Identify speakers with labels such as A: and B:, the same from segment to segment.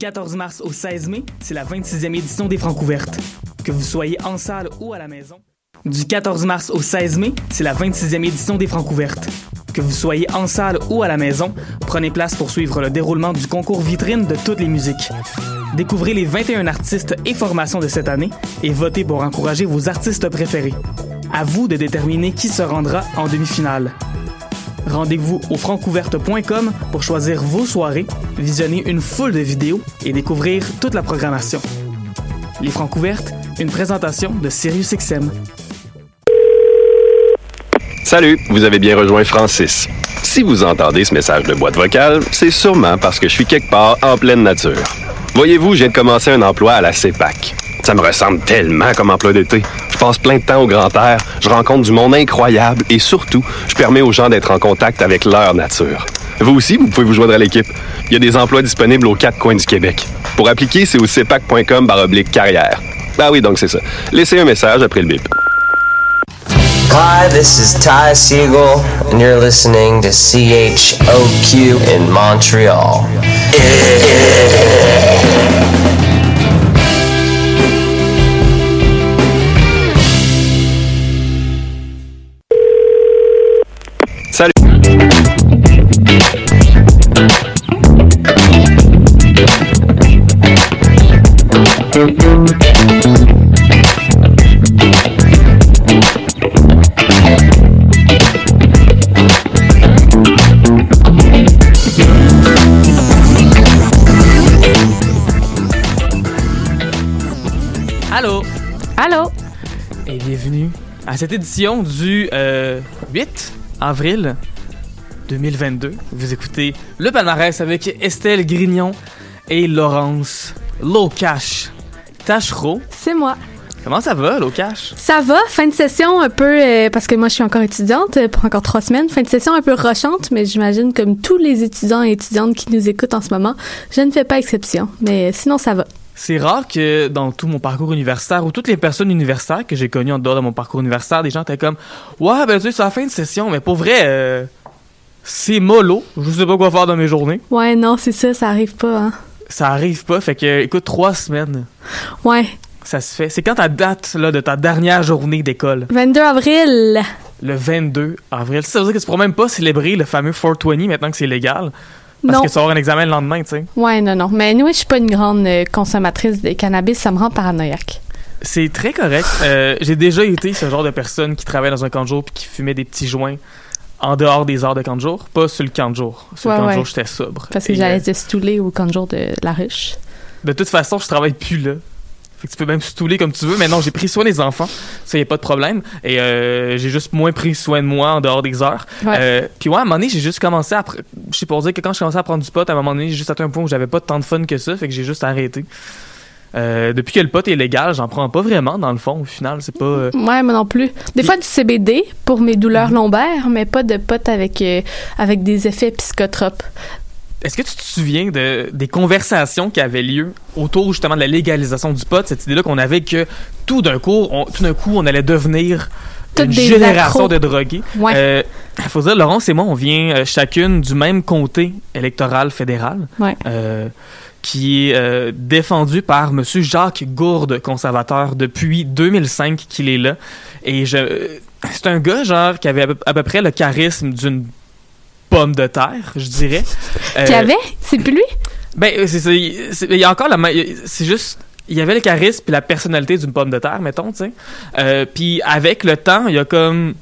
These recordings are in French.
A: 14 mars au 16 mai, c'est la 26e édition des Francouvertes. Que vous soyez en salle ou à la maison. Du 14 mars au 16 mai, c'est la 26e édition des Francouvertes. Que vous soyez en salle ou à la maison, prenez place pour suivre le déroulement du concours vitrine de toutes les musiques. Découvrez les 21 artistes et formations de cette année et votez pour encourager vos artistes préférés. À vous de déterminer qui se rendra en demi-finale. Rendez-vous au francouverte.com pour choisir vos soirées, visionner une foule de vidéos et découvrir toute la programmation. Les Francouvertes, une présentation de SiriusXM.
B: Salut, vous avez bien rejoint Francis. Si vous entendez ce message de boîte vocale, c'est sûrement parce que je suis quelque part en pleine nature. Voyez-vous, de commencer un emploi à la CEPAC. Ça me ressemble tellement comme emploi d'été. Je passe plein de temps au grand air, je rencontre du monde incroyable et surtout, je permets aux gens d'être en contact avec leur nature. Vous aussi, vous pouvez vous joindre à l'équipe. Il y a des emplois disponibles aux quatre coins du Québec. Pour appliquer, c'est au cepac.com carrière. Ah oui, donc c'est ça. Laissez un message après le bip.
C: Hi, this is Ty Siegel, and you're listening to CHOQ in Montreal.
A: Allô?
D: Allô?
A: et bienvenue à cette édition du euh, 8 avril 2022. Vous écoutez le palmarès avec Estelle Grignon et Laurence Locash Tachereau.
D: C'est moi.
A: Comment ça va, Locash?
D: Ça va, fin de session un peu, euh, parce que moi je suis encore étudiante euh, pour encore trois semaines, fin de session un peu rochante, mais j'imagine comme tous les étudiants et étudiantes qui nous écoutent en ce moment, je ne fais pas exception, mais euh, sinon ça va.
A: C'est rare que dans tout mon parcours universitaire ou toutes les personnes universitaires que j'ai connues en dehors de mon parcours universitaire, des gens étaient comme Ouais, ben tu sais, c'est la fin de session, mais pour vrai, euh, c'est mollo. Je sais pas quoi faire dans mes journées.
D: Ouais, non, c'est ça, ça arrive pas, hein.
A: Ça arrive pas, fait que, écoute, trois semaines,
D: Ouais.
A: ça se fait. C'est quand ta date là, de ta dernière journée d'école?
D: 22 avril.
A: Le 22 avril. Ça veut dire que tu pourras même pas célébrer le fameux 420 maintenant que c'est légal. Parce
D: non.
A: que tu vas avoir un examen le lendemain, tu sais.
D: Ouais, non, non. Mais nous, je suis pas une grande euh, consommatrice de cannabis, ça me rend paranoïaque.
A: C'est très correct. Euh, j'ai déjà été ce genre de personne qui travaillait dans un camp de jour puis qui fumait des petits joints en dehors des heures de camp de jour. Pas sur le camp de jour. Sur
D: Ouais,
A: le camp
D: ouais.
A: de jour, j'étais sobre.
D: Parce que j'allais
A: euh,
D: te stouler au camp de jour de la ruche.
A: de toute façon, je travaille plus là. Fait que tu peux même stouler comme tu veux. Mais non, j'ai pris soin des enfants. Ça, y a pas de problème. Et euh, j'ai juste moins pris soin de moi en dehors des heures. Euh, puis ouais, à un moment donné, j'ai juste commencé à... Je sais pour dire que quand je commençais à prendre du pot, à un moment donné, j'ai juste atteint un point où j'avais pas tant de fun que ça. Fait que j'ai juste arrêté. Euh, depuis que le pot est légal, j'en prends pas vraiment dans le fond. Au final, c'est pas... euh,
D: Ouais, moi non plus. Des fois du CBD pour mes douleurs lombaires, mais pas de potes avec, euh, avec des effets psychotropes.
A: Est-ce que tu te souviens de, des conversations qui avaient lieu autour justement de la légalisation du pot, cette idée-là qu'on avait que tout d'un coup, on, tout d'un coup, on allait devenir
D: Toutes
A: une
D: des
A: génération
D: accros.
A: de drogués.
D: Ouais.
A: Euh, faut dire, Laurence et moi, on vient euh, chacune du même comté électoral fédéral,
D: Ouais.
A: euh, qui est euh, défendu par Monsieur Jacques Gourde, conservateur, depuis 2005 qu'il est là. Et je, c'est un gars genre qui avait à peu, à peu près le charisme d'une pomme de terre, je dirais.
D: Qui
A: Euh,
D: avait? C'est plus lui?
A: ben, euh, c'est, il y a encore la main. C'est juste. Il y avait le charisme puis la personnalité d'une pomme de terre, mettons, tu sais. Euh, puis avec le temps, il a comme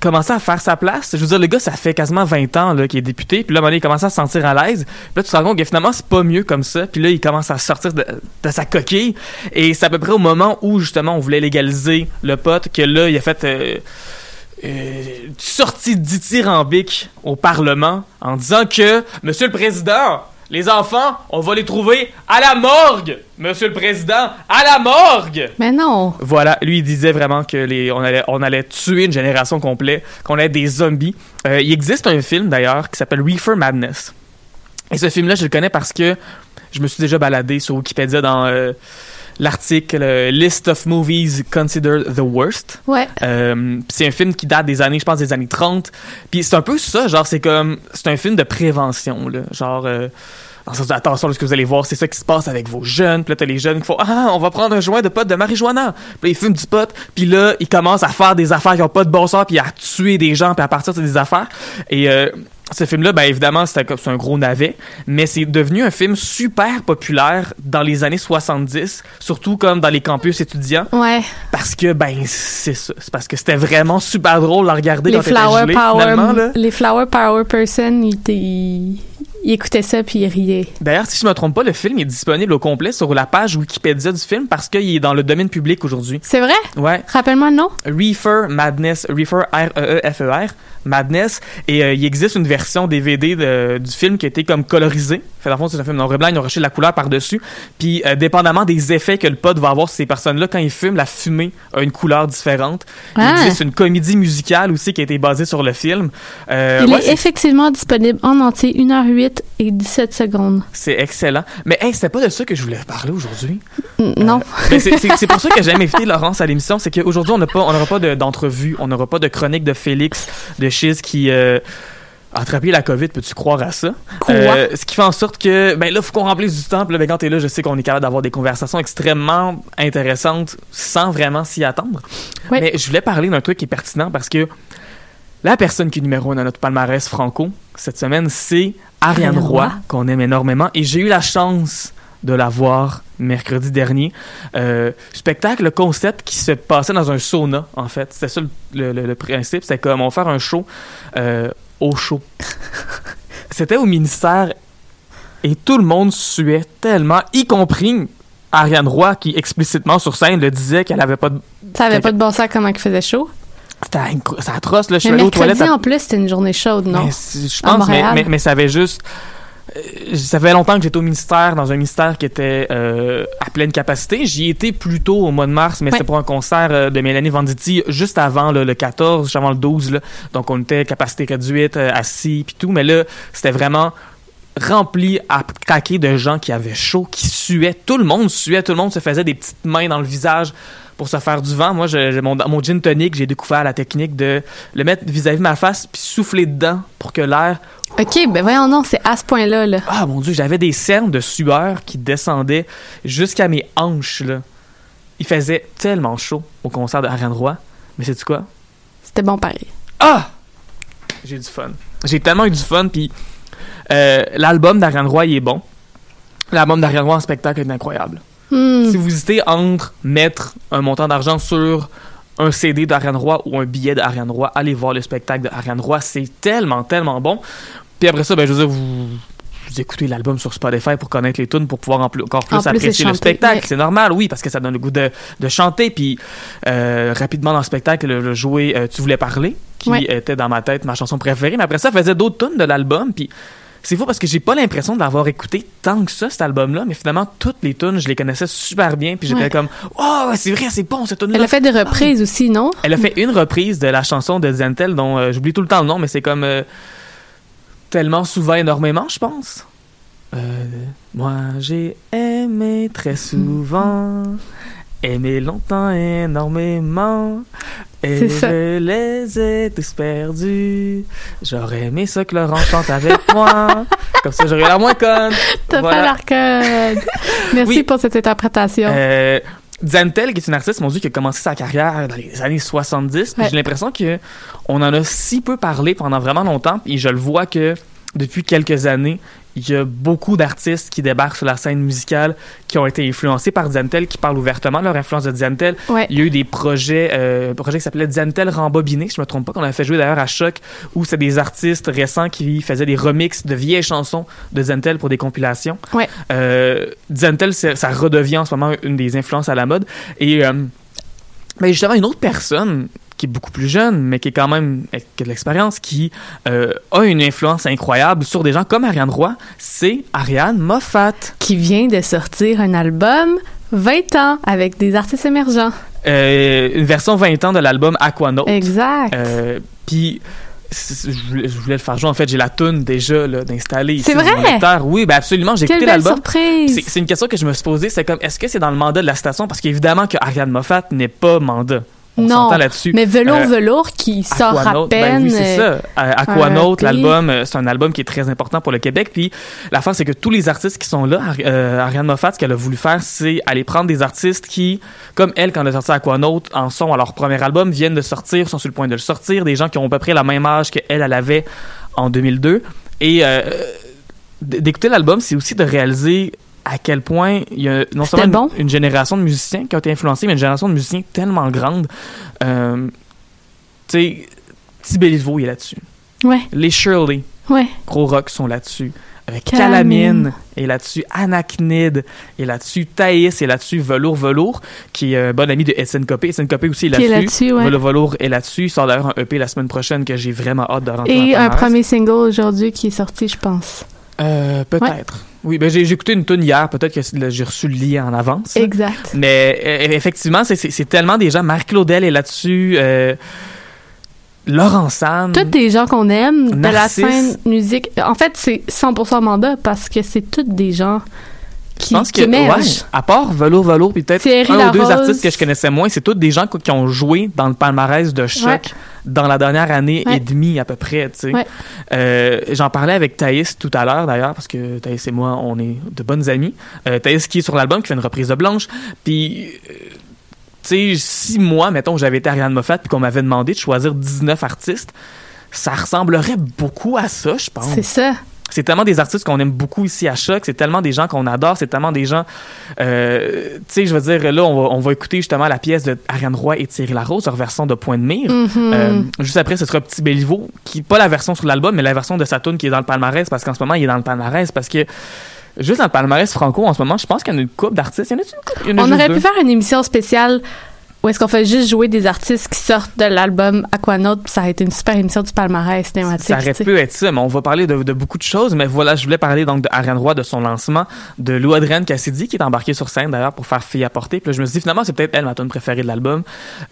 A: commencé à faire sa place. Je veux dire, le gars, ça fait quasiment 20 ans qu'il est député. Puis là, à un il commence à se sentir à l'aise. Puis là, tu te rends compte que finalement, c'est pas mieux comme ça. Puis là, il commence à sortir de, sa coquille. Et c'est à peu près au moment où, justement, on voulait légaliser le pot que là, il a fait... euh, euh, une sortie dithyrambique au Parlement en disant que, Monsieur le Président, les enfants, on va les trouver à la morgue! Monsieur le Président, à la morgue!
D: Mais non.
A: Voilà, lui il disait vraiment que les, on, allait, on allait tuer une génération complète, qu'on allait être des zombies. Euh, il existe un film d'ailleurs qui s'appelle Reefer Madness. Et ce film-là, je le connais parce que je me suis déjà baladé sur Wikipédia dans euh, l'article euh, List of Movies Considered the Worst.
D: Ouais.
A: Euh, c'est un film qui date des années, je pense, des années 30. Puis c'est un peu ça, genre, c'est comme. C'est un film de prévention, là. Genre. euh, dans le sens de, attention, lorsque vous allez voir, c'est ça qui se passe avec vos jeunes. Puis là, t'as les jeunes qui font Ah, on va prendre un joint de pot de marijuana. Puis ils fument du pot. Puis là, ils commencent à faire des affaires qui ont pas de bon sens, puis à tuer des gens, puis à partir de des affaires. Et euh, ce film-là, ben évidemment, c'est un gros navet, mais c'est devenu un film super populaire dans les années 70, surtout comme dans les campus étudiants,
D: Ouais.
A: parce que ben c'est ça, c'est parce que c'était vraiment super drôle à regarder
D: Les
A: quand
D: flower
A: gelé,
D: power,
A: là.
D: les flower power person, ils, ils écoutaient ça puis ils riaient.
A: D'ailleurs, si je me trompe pas, le film est disponible au complet sur la page Wikipédia du film parce qu'il est dans le domaine public aujourd'hui.
D: C'est vrai?
A: Ouais,
D: Rappelle-moi le nom.
A: Reefer Madness, Reefer R-E-E-F-E-R, Madness, et euh, il existe une version DVD de- du film qui a été comme colorisée. Fait, dans le fond, c'est un film noir et blanc, ils ont rejeté la couleur par-dessus. Puis, euh, dépendamment des effets que le pod va avoir sur ces personnes-là, quand ils fument, la fumée a une couleur différente.
D: Ah.
A: existe une comédie musicale aussi qui a été basée sur le film. Euh,
D: Il
A: ouais,
D: est
A: c'est-
D: effectivement disponible en entier, 1h08 et 17 secondes.
A: c'est excellent. Mais hey, c'était pas de ça que je voulais parler aujourd'hui.
D: Non.
A: Mais c'est- c'est c'est pour ça que j'aime inviter Laurence à l'émission, c'est qu'aujourd'hui, on n'a pas, on n'aura pas de- d'entrevue, on n'aura pas de chronique de Félix, de Chiz qui euh, a attrapé la COVID, peux-tu croire à ça?
D: Quoi?
A: Euh, ce qui fait en sorte que, ben là, faut qu'on remplisse du temps, puis là, ben, quand t'es là, je sais qu'on est capable d'avoir des conversations extrêmement intéressantes sans vraiment s'y attendre.
D: Oui.
A: Mais je voulais parler d'un truc qui est pertinent parce que la personne qui est numéro un dans notre palmarès franco cette semaine, c'est Ariane Roy,
D: Roy.
A: qu'on aime énormément. Et j'ai eu la chance de la voir mercredi dernier. Euh, spectacle, le concept qui se passait dans un sauna, en fait. C'était ça le, le- le- le principe. C'était comme on va faire un show euh, au chaud. C'était au ministère et tout le monde suait tellement, y compris Ariane Roy qui explicitement sur scène le disait qu'elle avait pas de...
D: Ça avait pas de bon sens comment il faisait chaud.
A: C'était atroce, là. Je suis
D: Mais
A: allé aux toilettes.
D: en plus, c'était une journée chaude, non?
A: Mais je pense, mais, mais ça avait juste. Euh, Ça fait longtemps que j'étais au ministère, dans un ministère qui était euh, à pleine capacité. J'y étais plus tôt au mois de mars, mais
D: Ouais.
A: c'était pour un concert euh, de Mélanie Venditti juste avant là, le 14, juste avant le 12. Là. Donc on était capacité réduite, euh, assis, puis tout. Mais là, c'était vraiment rempli à craquer de gens qui avaient chaud, qui suaient. Tout le monde suait, tout le monde se faisait des petites mains dans le visage pour se faire du vent. Moi, je- mon, mon gin tonic, j'ai découvert la technique de le mettre vis-à-vis de ma face puis souffler dedans pour que l'air
D: OK, ben voyons non, c'est à ce point-là, là.
A: ah mon dieu, j'avais des cernes de sueur qui descendaient jusqu'à mes hanches là. Il faisait tellement chaud au concert de Roy, mais c'est tu quoi?
D: C'était bon pareil.
A: Ah J'ai du fun. J'ai tellement eu du fun puis euh, l'album d'Ariane Roy il est bon. L'album d'Ariane Roy en spectacle est incroyable.
D: Hmm.
A: Si vous hésitez entre mettre un montant d'argent sur un CD d'Ariane Roy ou un billet d'Ariane Roy, allez voir le spectacle d'Ariane Roy. C'est tellement, tellement bon. Puis après ça, ben, je veux dire, vous, vous écoutez l'album sur Spotify pour connaître les tunes, pour pouvoir en plus- encore plus
D: En plus,
A: apprécier le spectacle. C'est normal, oui, parce que ça donne le goût de, de chanter. Puis euh, rapidement dans le spectacle, le, le jouer euh, Tu voulais parler, qui
D: Ouais.
A: était dans ma tête ma chanson préférée. Mais après ça, faisait d'autres tunes de l'album. Puis c'est fou parce que j'ai pas l'impression de l'avoir écouté tant que ça, cet album-là, mais finalement, toutes les tunes, je les connaissais super bien, puis j'étais
D: Ouais.
A: comme, oh, c'est vrai, c'est bon, cette tune-là.
D: Elle a fait des reprises aussi, non?
A: Elle a fait une reprise de la chanson de Zentel, dont euh, j'oublie tout le temps le nom, mais c'est comme euh, tellement souvent, énormément, je pense. Euh, moi, j'ai aimé très souvent, aimé longtemps, énormément. Et je les ai tous perdus. J'aurais aimé ça que Laurent chante avec moi. Comme ça, j'aurais la moins conne.
D: T'as
A: Voilà.
D: fait l'arcade. Merci
A: Oui.
D: pour cette interprétation.
A: Euh, Zantel, qui est une artiste, mon Dieu, qui a commencé sa carrière dans les années 70. puis
D: Ouais.
A: J'ai l'impression que on en a si peu parlé pendant vraiment longtemps. Et je le vois que depuis quelques années, il y a beaucoup d'artistes qui débarquent sur la scène musicale qui ont été influencés par Zantel, qui parlent ouvertement de leur influence de Zantel.
D: ouais.
A: Il y a eu des projets, euh, un projet qui s'appelait Zantel rembobiné, si je me trompe pas, qu'on avait fait jouer d'ailleurs à Choc, où c'est des artistes récents qui faisaient des remixes de vieilles chansons de Zantel pour des compilations.
D: Ouais.
A: Euh, ça redevient en ce moment une des influences à la mode. Et euh, mais justement, une autre personne qui est beaucoup plus jeune, mais qui est quand même qui a de l'expérience, qui euh, a une influence incroyable sur des gens comme Ariane Roy, c'est Ariane Moffat.
D: Qui vient de sortir un album 20 ans avec des artistes émergents.
A: Euh, une version 20 ans de l'album Aquanaut.
D: Exact.
A: Euh, Puis, je voulais, je voulais le faire jouer. En fait, j'ai la tune déjà d'installer ici
D: C'est
A: mon
D: vrai?
A: Oui, ben absolument. J'ai écouté l'album. c'est une question que je me suis posée. C'est comme, est-ce que c'est dans le mandat de la station? Parce qu'évidemment que Ariane Moffat n'est pas mandat. On
D: non,
A: là-dessus.
D: mais Velours
A: Euh,
D: Velours qui sort à
A: Aquanaut, ben
D: peine.
A: oui, c'est
D: euh,
A: ça. Euh, Aquanaut,
D: EP.
A: l'album, euh, c'est un album qui est très important pour le Québec. Puis l'affaire, c'est que tous les artistes qui sont là, Ari- euh, Ariane Moffat, ce qu'elle a voulu faire, c'est aller prendre des artistes qui, comme elle, quand elle a sorti Aquanaut, en sont à leur premier album, viennent de sortir, sont sur le point de le sortir, des gens qui ont à peu près la même âge qu'elle, elle avait en 2002. Et euh, d'écouter l'album, c'est aussi de réaliser à quel point il y a non seulement
D: bon?
A: une, génération de musiciens qui ont été influencés, mais une génération de musiciens tellement grande. Euh, tu sais, Tibelivo est là-dessus.
D: Ouais,
A: Les Shirley,
D: ouais.
A: gros rock, sont là-dessus. Avec
D: Calamine.
A: Est là-dessus, Anachnid est là-dessus, Thaïs est là-dessus, Velours Velours, qui est un bon ami de SN Copé. SN Copé aussi est là-dessus.
D: là-dessus, ouais.
A: Velours Velours est là-dessus. Il sort d'ailleurs un EP la semaine prochaine que j'ai vraiment hâte de rentrer
D: Et un premier single aujourd'hui qui est sorti, je pense.
A: Euh, peut-être. Oui, ben j'ai écouté une tune hier, peut-être que j'ai reçu le lien en avance.
D: Exact.
A: Mais euh, effectivement, c'est- tellement des gens. Marc-Claudel est là-dessus. Euh, Laurent San.
D: Toutes des gens qu'on aime de la scène musique. En fait, c'est 100% mandat parce que c'est toutes des gens
A: Je
D: qui,
A: pense
D: qui
A: que, ouais, à part Velo Velo, puis peut-être un ou deux
D: Larose.
A: artistes que je connaissais moins, c'est tous des gens qui ont joué dans le palmarès de choc
D: Ouais.
A: Dans la dernière année
D: Ouais.
A: et demie à peu près. tu sais.
D: Ouais.
A: Euh, J'en parlais avec Thaïs tout à l'heure d'ailleurs, parce que Thaïs et moi, on est de bonnes amies. Euh, Thaïs qui est sur l'album, qui fait une reprise de Blanche. Puis, euh, tu sais, si moi, mettons, j'avais été Ariane Moffat, puis qu'on m'avait demandé de choisir 19 artistes, ça ressemblerait beaucoup à ça, je pense.
D: C'est ça.
A: C'est tellement des artistes qu'on aime beaucoup ici à Choc, c'est tellement des gens qu'on adore, c'est tellement des gens... euh, tu sais, je veux dire, là, on va, on va écouter justement la pièce de Ariane Roy et Thierry Larose, leur version de Point de mire.
D: Mhm.
A: Euh, juste après, ce sera Petit Béliveau, qui pas la version sur l'album, mais la version de Saturne qui est dans le palmarès, parce qu'en ce moment, il est dans le palmarès, parce que juste dans le palmarès franco, en ce moment, je pense qu'il y en a une coupe d'artistes. Il y en a une
D: On aurait
A: deux.
D: pu faire une émission spéciale où est-ce qu'on fait juste jouer des artistes qui sortent de l'album Aquanaut, puis ça aurait été une super émission du palmarès thématique.
A: Ça aurait
D: tu sais.
A: pu être ça, mais on va parler de, de beaucoup de choses. Mais voilà, je voulais parler donc de Ariane Roy, de son lancement, de Lou Adrienne Cassidy, qui est embarquée sur scène d'ailleurs pour faire Fille à porter. Puis là, je me suis dit, finalement, c'est peut-être elle ma tune préférée de l'album.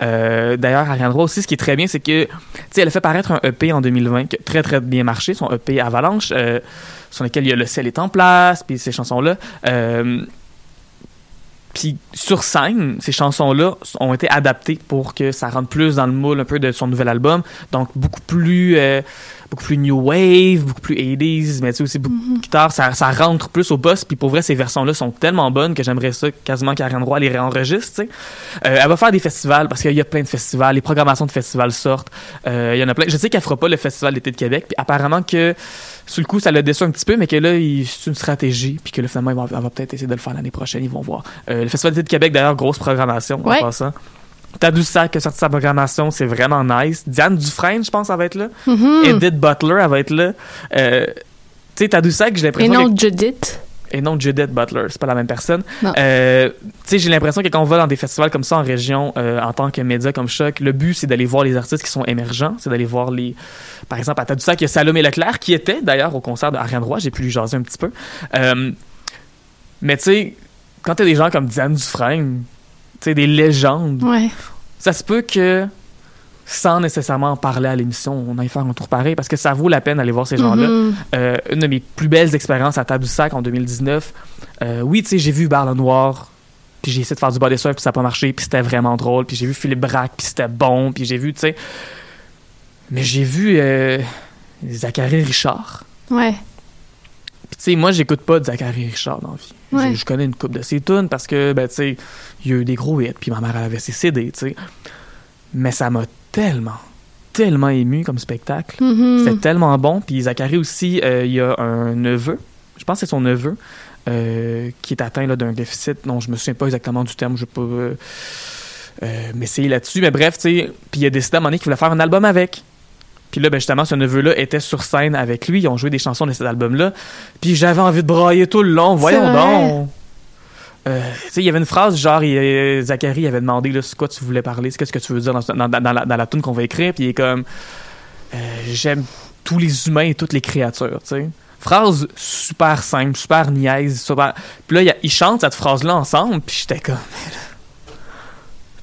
A: Euh, d'ailleurs, Ariane Roy aussi, ce qui est très bien, c'est que, tu sais, elle a fait paraître un EP en 2020 qui a très, très bien marché, son EP Avalanche, euh, sur lequel il y a Le ciel est en place, puis ces chansons-là. Euh, puis sur scène, ces chansons-là ont été adaptées pour que ça rentre plus dans le moule un peu de son nouvel album. Donc beaucoup plus, euh, beaucoup plus new wave, beaucoup plus 80s, mais tu sais aussi beaucoup de guitare. Ça, ça rentre plus au boss. Puis pour vrai, ces versions-là sont tellement bonnes que j'aimerais ça quasiment qu'Ariane Roy les réenregistre. tu sais. Euh, elle va faire des festivals parce qu'il y a plein de festivals. Les programmations de festivals sortent. Euh, il y en a plein. Je sais qu'elle fera pas le festival d'été de Québec. Puis apparemment que sur le coup, ça l'a déçu un petit peu, mais que là, c'est une stratégie, puis que là, finalement, elle va peut-être essayer de le faire l'année prochaine, ils vont voir. Euh, le Festival de Québec, d'ailleurs, grosse programmation,
D: Ouais.
A: en passant. Tadoussac a sorti sa programmation, c'est vraiment nice. Diane Dufresne, je pense, elle va être là.
D: Mhm.
A: Edith Butler, elle va être là. Euh, tu sais, Tadoussac, j'ai
D: Et
A: l'impression
D: non
A: que...
D: Judith.
A: Et non Judith Butler, c'est pas la même personne. Euh, tu sais, j'ai l'impression que quand on va dans des festivals comme ça en région, euh, en tant que média comme Choc, le but, c'est d'aller voir les artistes qui sont émergents, c'est d'aller voir les... Par exemple, à Tadoussac, il y a Salomé Leclerc, qui était d'ailleurs au concert de Ariane Roy, j'ai pu lui jaser un petit peu. Euh, mais tu sais, quand t'as des gens comme Diane Dufresne, tu sais, des légendes,
D: Ouais.
A: ça se peut que sans nécessairement en parler à l'émission, on aille faire un tour pareil parce que ça vaut la peine d'aller voir ces gens-là.
D: Mhm.
A: Euh, une de mes plus belles expériences à Tadoussac en 2019. Euh, oui, tu sais, j'ai vu Barle Noir, puis j'ai essayé de faire du body surf, puis ça n'a pas marché, puis c'était vraiment drôle, puis j'ai vu Philippe Braque, puis c'était bon, puis j'ai vu, tu sais... Mais j'ai vu euh, Zachary Richard.
D: Ouais.
A: Puis tu sais, moi, j'écoute pas de Zachary Richard dans la vie.
D: Ouais.
A: Je, je connais une coupe de ses tunes parce que, ben, tu sais, il y a eu des gros hits, puis ma mère, elle avait ses CD, tu sais. Mais ça m'a tellement, tellement ému comme spectacle.
D: Mhm.
A: C'était tellement bon. Puis Zachary aussi, euh, il y a un neveu, je pense que c'est son neveu, euh, qui est atteint là, d'un déficit. Non, je me souviens pas exactement du terme, je vais pas euh, m'essayer là-dessus. Mais bref, tu sais, puis il a décidé à un moment donné qu'il voulait faire un album avec. Puis là, ben justement, ce neveu-là était sur scène avec lui. Ils ont joué des chansons de cet album-là. Puis j'avais envie de brailler tout le long. Voyons donc. Euh, il y avait une phrase genre, il- euh, Zachary avait demandé là, quoi tu voulais parler, qu'est-ce que tu veux dire dans, dans, dans la, dans la tune qu'on va écrire, puis il est comme, euh, j'aime tous les humains et toutes les créatures, tu sais. Phrase super simple, super niaise, super. Puis là, ils chantent cette phrase-là ensemble, puis j'étais comme,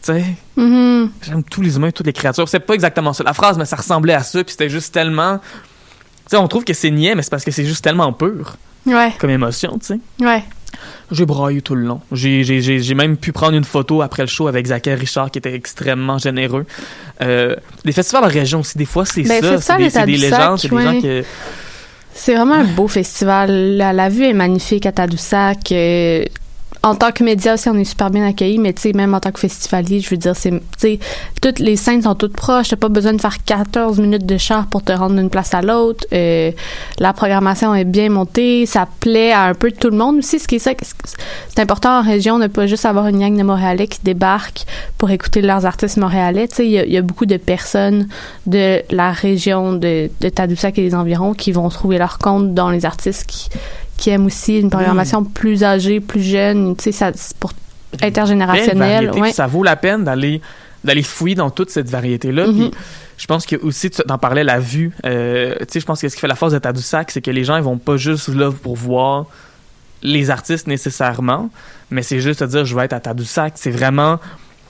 A: tu sais,
D: Mhm.
A: j'aime tous les humains et toutes les créatures. C'est pas exactement ça la phrase, mais ça ressemblait à ça, puis c'était juste tellement. Tu sais, on trouve que c'est niais, mais c'est parce que c'est juste tellement pur
D: Ouais.
A: comme émotion, tu sais.
D: Ouais.
A: J'ai braillé tout le long. J'ai, même pu prendre une photo après le show avec Zachary Richard qui était extrêmement généreux. Euh, les festivals en région aussi, des fois, c'est
D: Ben,
A: ça.
D: c'est
A: des, des légendes, c'est des gens que.
D: C'est vraiment un beau festival. La, la vue est magnifique à Tadoussac. Euh, en tant que média aussi, on est super bien accueillis, mais tu sais, même en tant que festivalier, je veux dire, c'est, tu sais, toutes les scènes sont toutes proches. T'as pas besoin de faire 14 minutes de char pour te rendre d'une place à l'autre. Euh, la programmation est bien montée. Ça plaît à un peu tout le monde aussi. Ce qui est ça, c'est important en région de pas juste avoir une gang de Montréalais qui débarquent pour écouter leurs artistes montréalais. Tu sais, il y, a- il y a beaucoup de personnes de la région de, de Tadoussac et des environs qui vont trouver leur compte dans les artistes qui, qui aiment aussi une programmation plus âgée, plus jeune. Tu sais, pour intergénérationnel. Ouais.
A: Ça vaut la peine d'aller d'aller fouiller dans toute cette variété-là.
D: Mhm.
A: Puis je pense que aussi, tu en parlais, la vue. euh, tu sais, je pense que ce qui fait la force de Tadoussac, c'est que les gens, ils vont pas juste là pour voir les artistes nécessairement, mais c'est juste de dire, je vais être à Tadoussac. C'est vraiment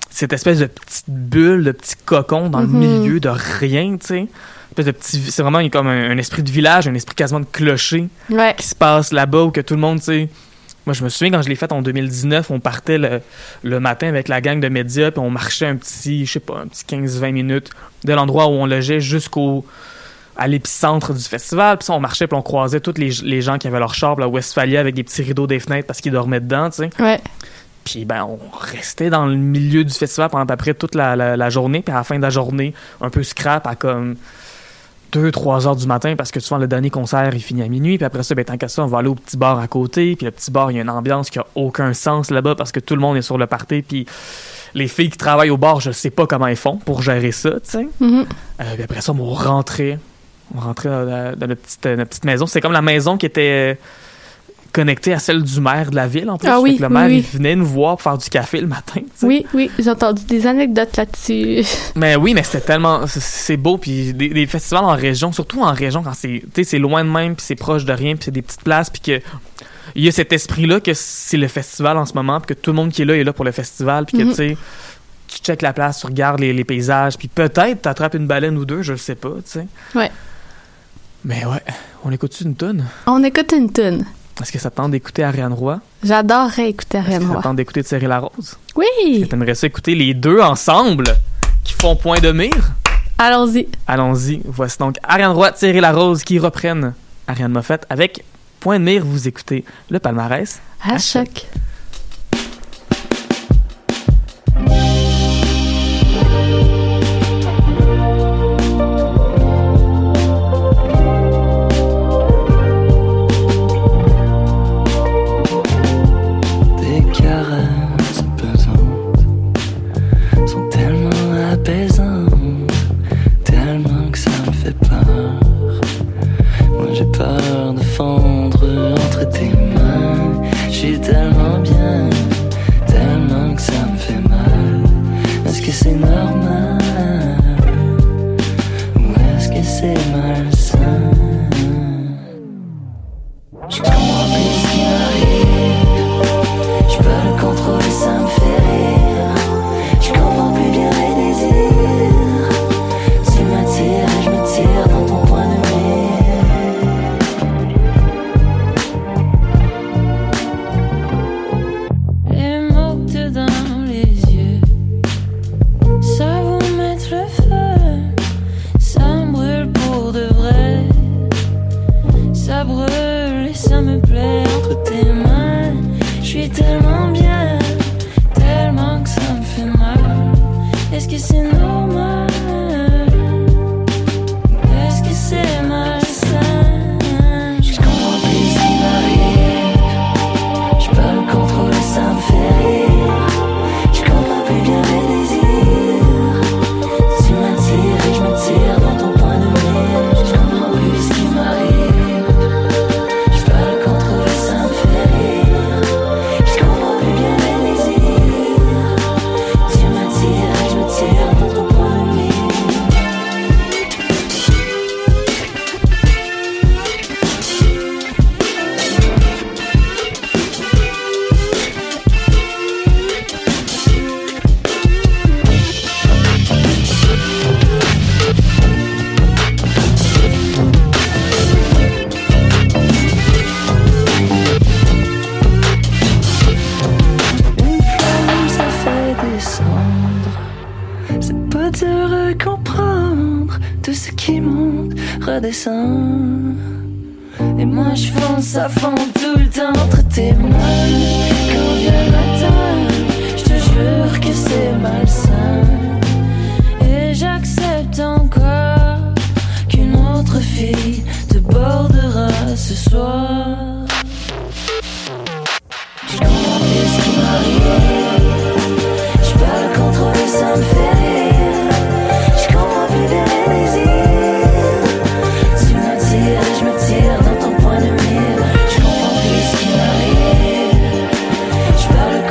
A: cette espèce de petite bulle, de petit cocon dans le milieu de rien, tu sais. Espèce de petit, c'est vraiment comme un, un esprit de village, un esprit quasiment de clocher
D: Ouais.
A: qui se passe là-bas où que tout le monde, tu sais. Moi, je me souviens quand je l'ai fait en 2019, on partait le, le matin avec la gang de médias, puis on marchait un petit, je sais pas, un petit 15-20 minutes de l'endroit où on logeait jusqu'au à l'épicentre du festival. Puis ça, on marchait, puis on croisait tous les, les gens qui avaient leur char, là, Westphalia, avec des petits rideaux des fenêtres parce qu'ils dormaient dedans, tu sais.
D: Ouais.
A: Puis ben, on restait dans le milieu du festival pendant à peu près toute la, la- la journée. Puis à la fin de la journée, un peu scrap à comme 2-3 heures du matin parce que souvent le dernier concert il finit à minuit. Puis après ça, ben, tant qu'à ça, on va aller au petit bar à côté. Puis le petit bar, il y a une ambiance qui a aucun sens là-bas parce que tout le monde est sur le party. Puis les filles qui travaillent au bar, je sais pas comment elles font pour gérer ça, tu sais. Euh, puis après ça, on rentrait. On rentrait dans, la- dans notre, petite, notre petite maison. C'est comme la maison qui était connectée à celle du maire de la ville, en plus.
D: Ah oui,
A: que le maire,
D: oui.
A: il venait nous voir pour faire du café le matin.
D: Oui, oui, j'ai entendu des anecdotes là-dessus.
A: Mais oui, mais c'était tellement... c'est- beau, puis des, des festivals en région, surtout en région, quand c'est loin de même, puis c'est proche de rien, puis c'est des petites places, puis que... Il y a cet esprit-là que c'est le festival en ce moment, puis que tout le monde qui est là est là pour le festival, puis que,
D: Mhm.
A: tu sais, tu checkes la place, tu regardes les, les paysages, puis peut-être t'attrapes une baleine ou deux, je le sais pas, tu sais.
D: Ouais.
A: Mais ouais, on écoute une tonne.
D: On écoute une tune.
A: Est-ce que ça te tente d'écouter Ariane Roy?
D: J'adorerais écouter
A: Est-ce
D: Ariane
A: que ça
D: Roy.
A: te tente d'écouter Thierry Larose?
D: Oui!
A: T'aimerais ça écouter les deux ensemble qui font point de mire?
D: Allons-y.
A: Allons-y. Voici donc Ariane Roy, Thierry Larose qui reprennent Ariane Moffett avec point de mire. Vous écoutez le palmarès.
D: À
A: À
D: choc.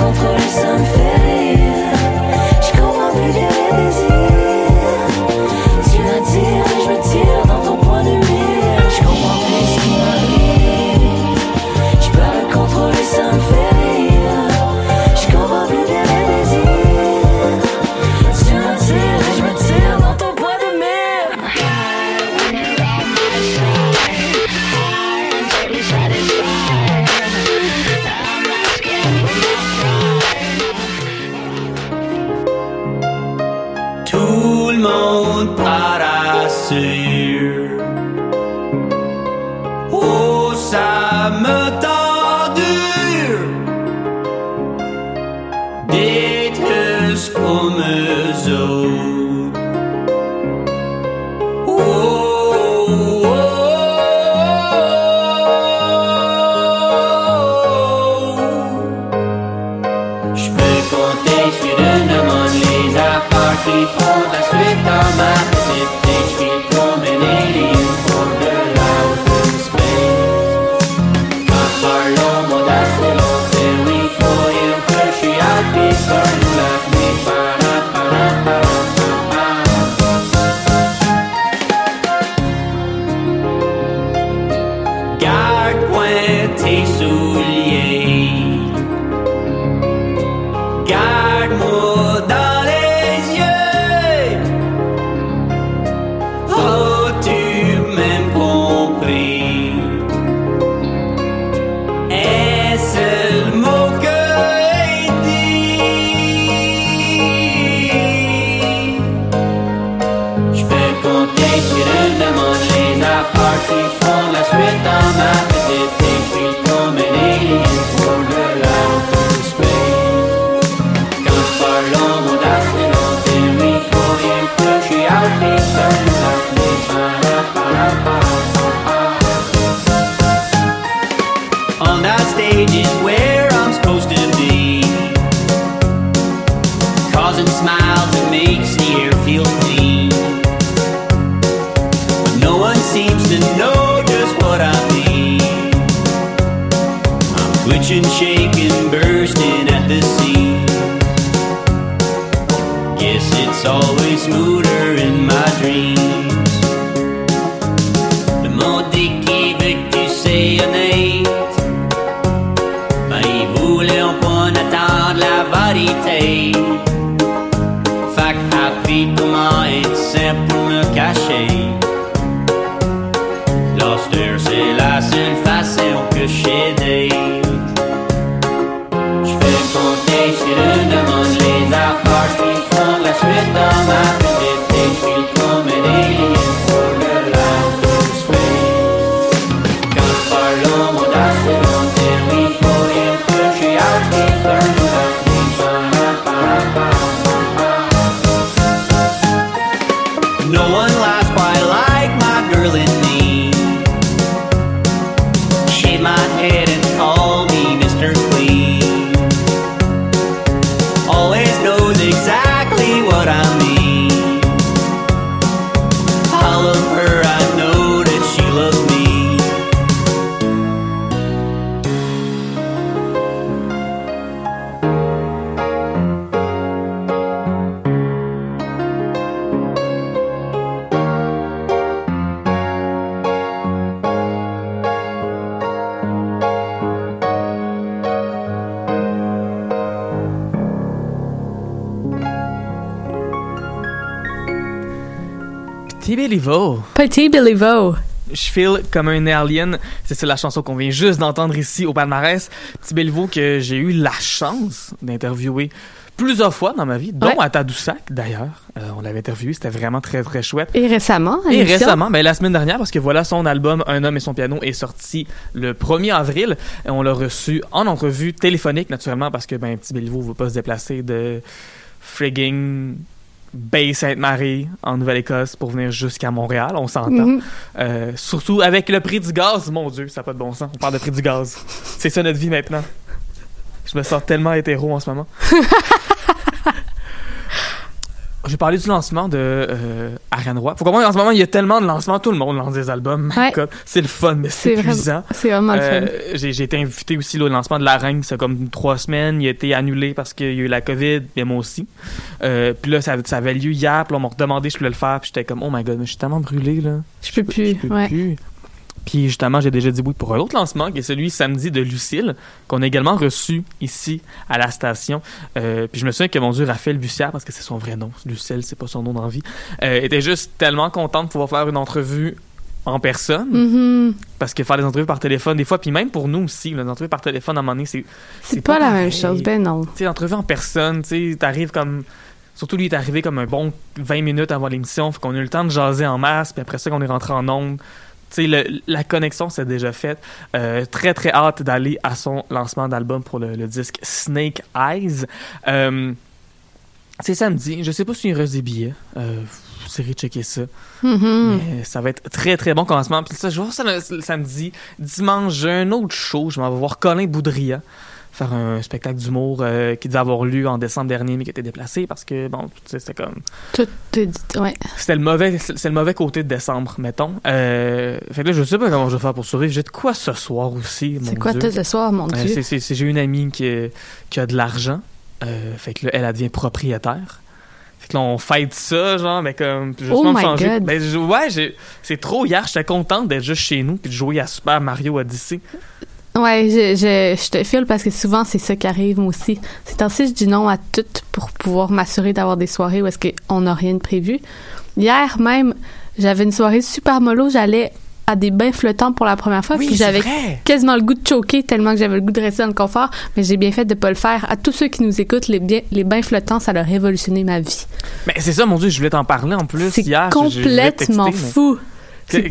E: Je les
F: affaires qui font la
A: Petit Béliveau.
D: Petit Billy Vo.
A: Je file comme un alien. C'est ça la chanson qu'on vient juste d'entendre ici au palmarès. Petit Béliveau que j'ai eu la chance d'interviewer plusieurs fois dans ma vie, dont
D: Ouais.
A: à Tadoussac d'ailleurs. Euh, on l'avait interviewé, c'était vraiment très très chouette.
D: Et récemment, à
A: Et récemment, ben, la semaine dernière, parce que voilà, son album Un homme et son piano est sorti le 1er avril. Et on l'a reçu en entrevue téléphonique, naturellement, parce que ben, Petit Béliveau ne veut pas se déplacer de frigging Bay Sainte-Marie en Nouvelle-Écosse pour venir jusqu'à Montréal, on s'entend.
D: Mhm.
A: Euh, surtout avec le prix du gaz, mon Dieu, ça n'a pas de bon sens. On parle de prix du gaz. C'est ça notre vie maintenant. Je me sens tellement hétéro en ce moment. J'ai parlé du lancement de euh, Ariane Roy. Faut comprendre qu'en ce moment, il y a tellement de lancements, tout le monde lance des albums.
D: Ouais.
A: C'est le fun, mais c'est épuisant.
D: c'est vraiment le fun.
A: Euh, j'ai j'ai été invité aussi là, au lancement de La Reine, c'est comme trois semaines. Il a été annulé parce qu'il y a eu la COVID, mais moi aussi. Euh, puis là, ça, ça avait lieu hier, puis là, on m'a redemandé si je voulais le faire, puis j'étais comme, oh my god, mais je suis tellement brûlé, là.
D: Je peux plus.
A: Je peux
D: ouais.
A: plus. Puis justement, j'ai déjà dit oui pour un autre lancement, qui est celui samedi de Lucille, qu'on a également reçu ici à la station. Euh, puis je me souviens que mon Dieu, Raphaël Bussière, parce que c'est son vrai nom, Lucille, c'est pas son nom d'envie, euh, était juste tellement content de pouvoir faire une entrevue en personne,
D: Mhm.
A: parce que faire des entrevues par téléphone, des fois, puis même pour nous aussi, les entrevues par téléphone, à un moment donné, c'est
D: C'est pas, la même chose. Ben non.
A: tu sais, l'entrevue en personne, tu sais, t'arrives comme. Surtout, lui, il est arrivé comme un bon 20 minutes avant l'émission, fait qu'on a eu le temps de jaser en masse, puis après ça, qu'on est rentré en ondes. Le- la connexion s'est déjà faite. Euh, très, très hâte d'aller à son lancement d'album pour le, le disque Snake Eyes. Euh, c'est samedi. Je sais pas s'il reste des billets. Euh, vous irez checker ça.
D: Mhm.
A: Mais ça va être très très bon commencement. Puis ça, je vais voir ça le, le samedi. Dimanche, j'ai un autre show. Je m'en vais voir Colin Boudria faire un spectacle d'humour euh, qui devait avoir lieu en décembre dernier, mais qui été déplacé parce que, bon, tu sais, c'était comme...
D: Tout est dit. Ouais.
A: C'était le mauvais, c'est le mauvais côté de décembre, mettons. Euh, fait que là, je sais pas comment je vais faire pour survivre. J'ai de quoi ce soir aussi, mon
D: C'est quoi tout ce soir, mon
A: Euh,
D: Dieu?
A: c'est- c'est- J'ai une amie qui, qui a de l'argent. Euh, fait que là, elle, elle devient propriétaire. Fait que là, on fête ça, genre, mais comme, puis justement,
D: Oh my
A: changer.
D: God.
A: Ben, je- ouais, c'est trop hier. J'étais contente d'être juste chez nous puis de jouer à Super Mario Odyssey.
D: Ouais, je, je, je te file parce que souvent, c'est ça qui arrive, moi aussi. C'est ainsi, je dis non à tout pour pouvoir m'assurer d'avoir des soirées où est-ce qu'on n'a rien de prévu. Hier même, j'avais une soirée super mollo. J'allais à des bains flottants pour la première fois. puis
A: c'est
D: j'avais quasiment le goût de choquer tellement que j'avais le goût de rester dans le confort. Mais j'ai bien fait de pas le faire. À tous ceux qui nous écoutent, les, bien- les bains flottants, ça a révolutionné ma vie.
A: Mais c'est ça, mon Dieu, je voulais t'en parler en plus
D: C'est
A: hier. te
D: complètement
A: texter, mais-
D: fou.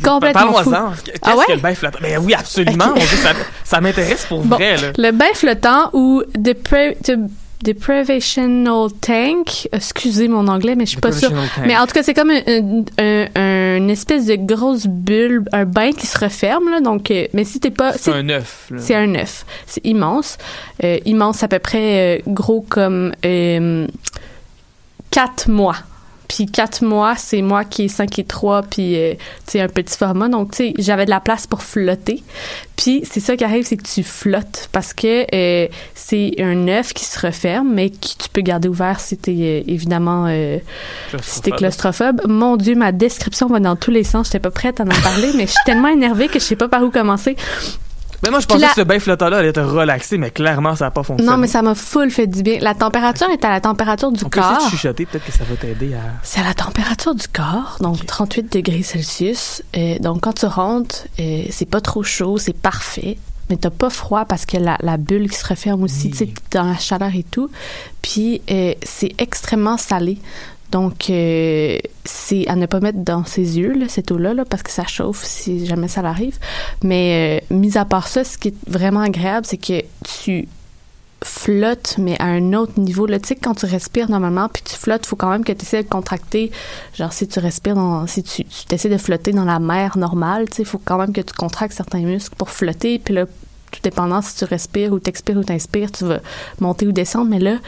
D: Complètement fou.
A: Qu'est-ce
D: Ah ouais?
A: que le bain flottant? Ben oui, absolument. Ça, ça m'intéresse pour
D: Bon,
A: vrai, là.
D: Le bain flottant ou depra- de- deprivational tank, excusez mon anglais, mais je suis pas sûre.
A: Tank.
D: Mais en tout cas, c'est comme un- un- un- une espèce de grosse bulle, un bain qui se referme, là. Donc, euh, mais si t'es pas,
A: c'est un œuf.
D: c'est un œuf. C'est immense. Euh, immense, à peu près euh, gros comme euh, quatre mois. Puis quatre mois, c'est moi qui est 5 et 3, puis euh, tu sais, un petit format. Donc, tu sais, j'avais de la place pour flotter. Puis c'est ça qui arrive, c'est que tu flottes parce que euh, c'est un œuf qui se referme, mais qui tu peux garder ouvert si t'es euh, évidemment euh, si t'es claustrophobe. Mon Dieu, ma description va dans tous les sens. J'étais pas prête à en parler, mais je suis tellement énervée que je sais pas par où commencer.
A: Mais moi, je pensais
D: la-
A: que ce bain flottant-là allait te relaxer, mais clairement, ça n'a pas fonctionné.
D: Non, mais ça m'a full fait du bien. La température est à la température du
A: On peut essayer
D: corps.
A: de chuchoter, peut-être que ça va t'aider à.
D: C'est à la température du corps, donc 38 degrés Celsius. Euh, donc quand tu rentres, c'est pas trop chaud, c'est parfait. Mais t'as pas froid parce que la, la bulle qui se referme aussi, tu sais, dans la chaleur et tout. Puis c'est extrêmement salé. Donc, euh, c'est à ne pas mettre dans ses yeux, là, cette eau-là, là, parce que ça chauffe si jamais ça l'arrive. Mais, euh, mis à part ça, ce qui est vraiment agréable, c'est que tu flottes, mais à un autre niveau. Là, tu sais, quand tu respires normalement, puis tu flottes, faut quand même que tu essaies de contracter. Genre, si tu respires dans, si tu, tu essaies de flotter dans la mer normale, tu sais, faut quand même que tu contractes certains muscles pour flotter. Puis là, tout dépendant si tu respires ou t'expires ou t'inspires, tu vas monter ou descendre. Mais là,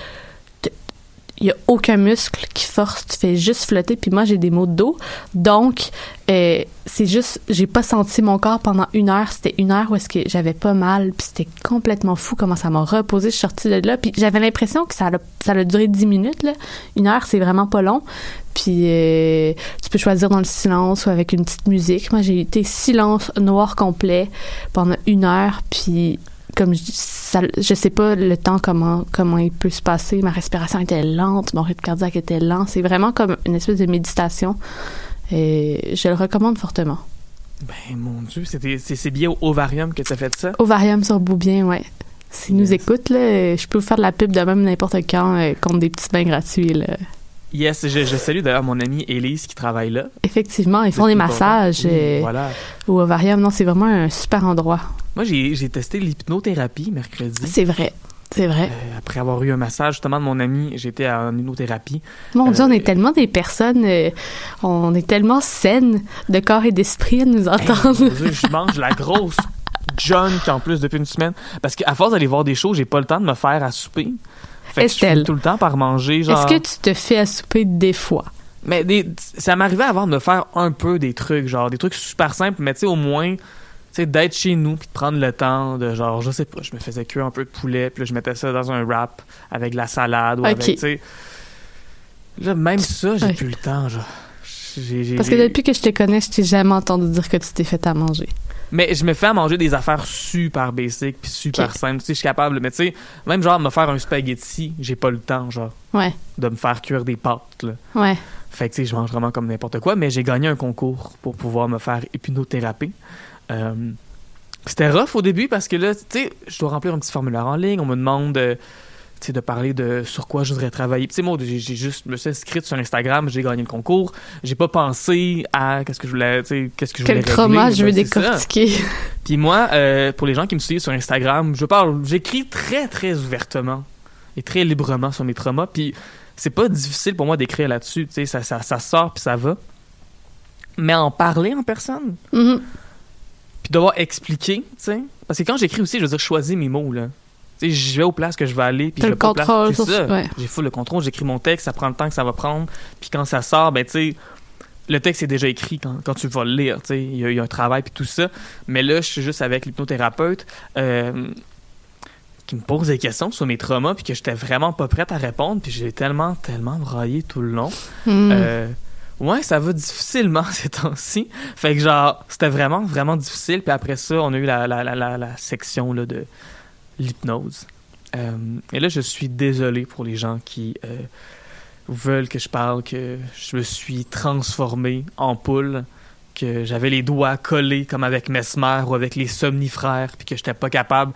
D: il y a aucun muscle qui force, tu fais juste flotter. Puis moi, j'ai des maux de dos. Donc, euh, c'est juste, j'ai pas senti mon corps pendant une heure. C'était une heure où est-ce que j'avais pas mal. Puis c'était complètement fou comment ça m'a reposé. Je suis sortie de là. Puis j'avais l'impression que ça a, ça a duré 10 minutes. Là. Une heure, c'est vraiment pas long. Puis euh, tu peux choisir dans le silence ou avec une petite musique. Moi, j'ai été silence noir complet pendant une heure. Puis comme je, ça, je sais pas le temps comment comment il peut se passer. Ma respiration était lente, mon rythme cardiaque était lent. C'est vraiment comme une espèce de méditation. Et je le recommande fortement.
A: Ben, mon Dieu, c'est bien au Ovarium que tu as fait ça?
D: Ovarium sur Boubien, ouais. S'ils nous écoutent, là, je peux vous faire de la pub de même n'importe quand euh, contre des petits bains gratuits. Là.
A: Yes, je, je salue d'ailleurs mon amie Élise qui travaille là.
D: Effectivement, ils font des massages euh,
A: Voilà.
D: au Ovarium. Non, c'est vraiment un super endroit.
A: Moi, j'ai testé l'hypnothérapie mercredi.
D: C'est vrai. C'est vrai.
A: Euh, après avoir eu un massage justement de mon ami, j'étais en hypnothérapie.
D: Mon Dieu, on
A: euh,
D: est tellement des personnes, euh, on est tellement saines de corps et d'esprit à nous entendre.
A: Dieu, je mange la grosse junk en plus depuis une semaine. Parce qu'à force d'aller voir des shows, j'ai pas le temps de me faire à souper. Fait que je
D: Estelle.
A: finis tout le temps par manger. Genre...
D: Est-ce que tu te fais à souper des fois?
A: Mais des- ça m'arrivait avant de me faire un peu des trucs, genre des trucs super simples, mais tu sais, au moins, tu sais, d'être chez nous puis de prendre le temps de, genre, je sais pas, je me faisais cuire un peu de poulet, puis là, je mettais ça dans un wrap avec de la salade ou avec, tu sais. Là, même ça, j'ai
D: Ouais.
A: plus le temps, genre.
D: Parce que depuis que je te connais, je t'ai jamais entendu dire que tu t'es fait à manger.
A: Mais je me fais à manger des affaires super basiques puis super simples. Tu sais, je suis capable, mais tu sais, même genre me faire un spaghetti, j'ai pas le temps, genre,
D: Ouais,
A: de me faire cuire des pâtes, là.
D: ouais.
A: Fait que tu sais, je mange vraiment comme n'importe quoi, mais j'ai gagné un concours pour pouvoir me faire hypnothérapie. Euh, c'était rough au début parce que là, tu sais, je dois remplir un petit formulaire en ligne. On me demande euh, de parler de sur quoi je voudrais travailler. Tu sais, moi, j'ai juste me suis inscrite sur Instagram, j'ai gagné le concours. J'ai pas pensé à qu'est-ce que je voulais, tu sais, qu'est-ce que je
D: Quel
A: voulais
D: trauma
A: régler.
D: je veux décortiquer.
A: Puis moi, euh, pour les gens qui me suivent sur Instagram, je parle, j'écris très très ouvertement et très librement sur mes traumas. Puis c'est pas difficile pour moi d'écrire là-dessus, tu sais, ça, ça, ça sort puis ça va. Mais en parler en personne,
D: Mhm.
A: puis devoir expliquer, tu sais, parce que quand j'écris aussi, je veux dire, je choisis mes mots là. Sais, je vais aux places que je vais aller, puis
D: le contrôle
A: c'est ça.
D: ouais.
A: J'ai full le contrôle, j'écris mon texte, ça prend le temps que ça va prendre, puis quand ça sort, ben tu sais, le texte est déjà écrit quand, quand tu vas le lire, tu sais, il y, a- il y a un travail puis tout ça. Mais là, je suis juste avec l'hypnothérapeute euh, qui me pose des questions sur mes traumas puis que j'étais vraiment pas prête à répondre puis j'ai tellement tellement braillé tout le long.
D: Mhm.
A: Euh, ouais, ça va difficilement ces temps-ci. Fait que genre, c'était vraiment vraiment difficile puis après ça, on a eu la, la, la, la, la section là, de l'hypnose. Euh, et là, je suis désolé pour les gens qui euh, veulent que je parle que je me suis transformé en poule, que j'avais les doigts collés comme avec Mesmer ou avec les somnifères, puis que j'étais pas capable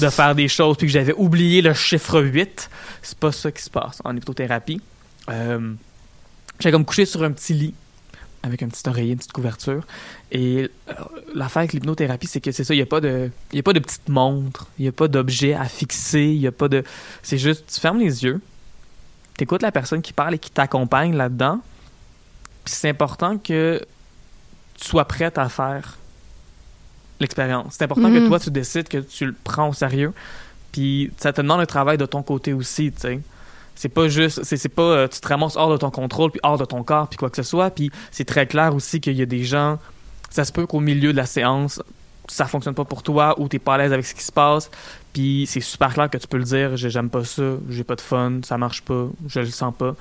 A: de faire des choses, puis que j'avais oublié le chiffre 8. C'est pas ça qui se passe en hypnothérapie. Euh, J'avais comme couché sur un petit lit avec un petit oreiller, une petite couverture. Et euh, l'affaire avec l'hypnothérapie, c'est que c'est ça, il n'y a pas de, il a pas de petite montre, il n'y a pas d'objet à fixer, il n'y a pas de, c'est juste, tu fermes les yeux, tu écoutes la personne qui parle et qui t'accompagne là-dedans. Puis c'est important que tu sois prête à faire l'expérience. C'est important que
D: Mhm.
A: toi, tu décides que tu le prends au sérieux. Puis ça te demande un travail de ton côté aussi, tu sais. C'est pas juste, c'est pas, euh, tu te ramasses hors de ton contrôle, puis hors de ton corps, puis quoi que ce soit. Puis c'est très clair aussi qu'il y a des gens, ça se peut qu'au milieu de la séance, ça fonctionne pas pour toi ou t'es pas à l'aise avec ce qui se passe. Puis c'est super clair que tu peux le dire, j'ai- j'aime pas ça, j'ai pas de fun, ça marche pas, je le sens pas.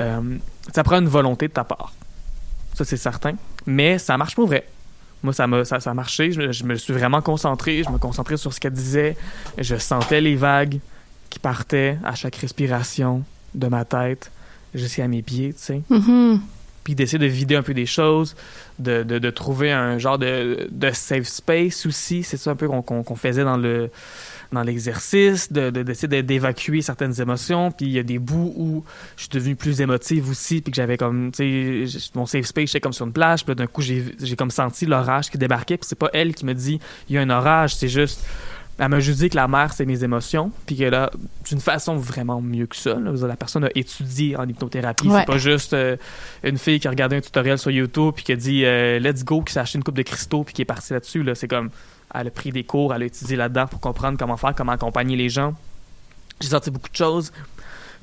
A: Euh, ça prend une volonté de ta part. Ça, c'est certain. Mais ça marche pour vrai. Moi, ça m'a ça, ça a marché. Je, je me suis vraiment concentré. Je me concentrais sur ce qu'elle disait. Je sentais les vagues qui partaient à chaque respiration de ma tête jusqu'à mes pieds, tu sais
D: Mhm.
A: puis d'essayer de vider un peu des choses, de, de, de trouver un genre de, de safe space aussi. C'est ça un peu qu'on faisait dans le dans l'exercice, de, de- d'essayer de- d'évacuer certaines émotions. Puis il y a des bouts où je suis devenue plus émotive aussi, puis que j'avais comme, tu sais, mon safe space, j'étais comme sur une plage. Puis d'un coup, j'ai j'ai comme senti l'orage qui débarquait. Puis c'est pas elle qui me dit, il y a un orage, c'est juste... Elle m'a juste dit que la mer, c'est mes émotions, puis que là, d'une façon vraiment mieux que ça, là, la personne a étudié en hypnothérapie.
D: Ouais.
A: C'est pas juste euh, une fille qui a regardé un tutoriel sur YouTube puis qui a dit euh, let's go, qui s'est acheté une coupe de cristaux puis qui est partie là-dessus. Là. C'est comme, elle a pris des cours, elle a étudié là-dedans pour comprendre comment faire, comment accompagner les gens. J'ai sorti beaucoup de choses.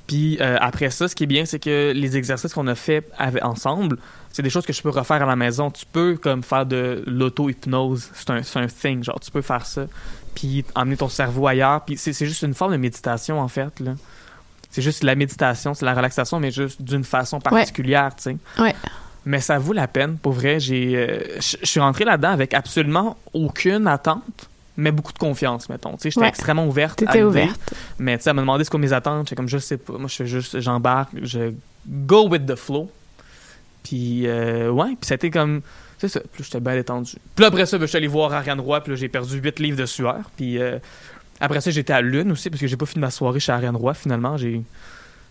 A: Puis euh, après ça, ce qui est bien, c'est que les exercices qu'on a fait avec, ensemble, c'est des choses que je peux refaire à la maison. Tu peux comme faire de l'auto-hypnose. C'est un, c'est un thing, genre tu peux faire ça. Puis emmener ton cerveau ailleurs. Puis c'est juste une forme de méditation en fait. là. C'est juste la méditation, c'est la relaxation, mais juste d'une façon particulière, tu sais.
D: Ouais.
A: Mais ça vaut la peine, pour vrai. J'ai, euh, je suis rentré là-dedans avec absolument aucune attente, mais beaucoup de confiance, mettons. Tu sais, j'étais
D: Ouais.
A: extrêmement ouverte. à
D: T'étais ouverte.
A: Mais tu sais, elle m'a demandé ce qu'on mes attentes. J'étais comme, je sais pas. Moi, je fais juste, j'embarque, je go with the flow. Puis, euh, ouais, puis c'était comme, c'est ça. Puis j'étais bien détendu. Puis après ça, ben, je suis allé voir Ariane Roy, puis j'ai perdu 8 livres de sueur. Puis, euh, Après ça, j'étais à Lune aussi, parce que j'ai pas fini ma soirée chez Ariane Roy, finalement. J'ai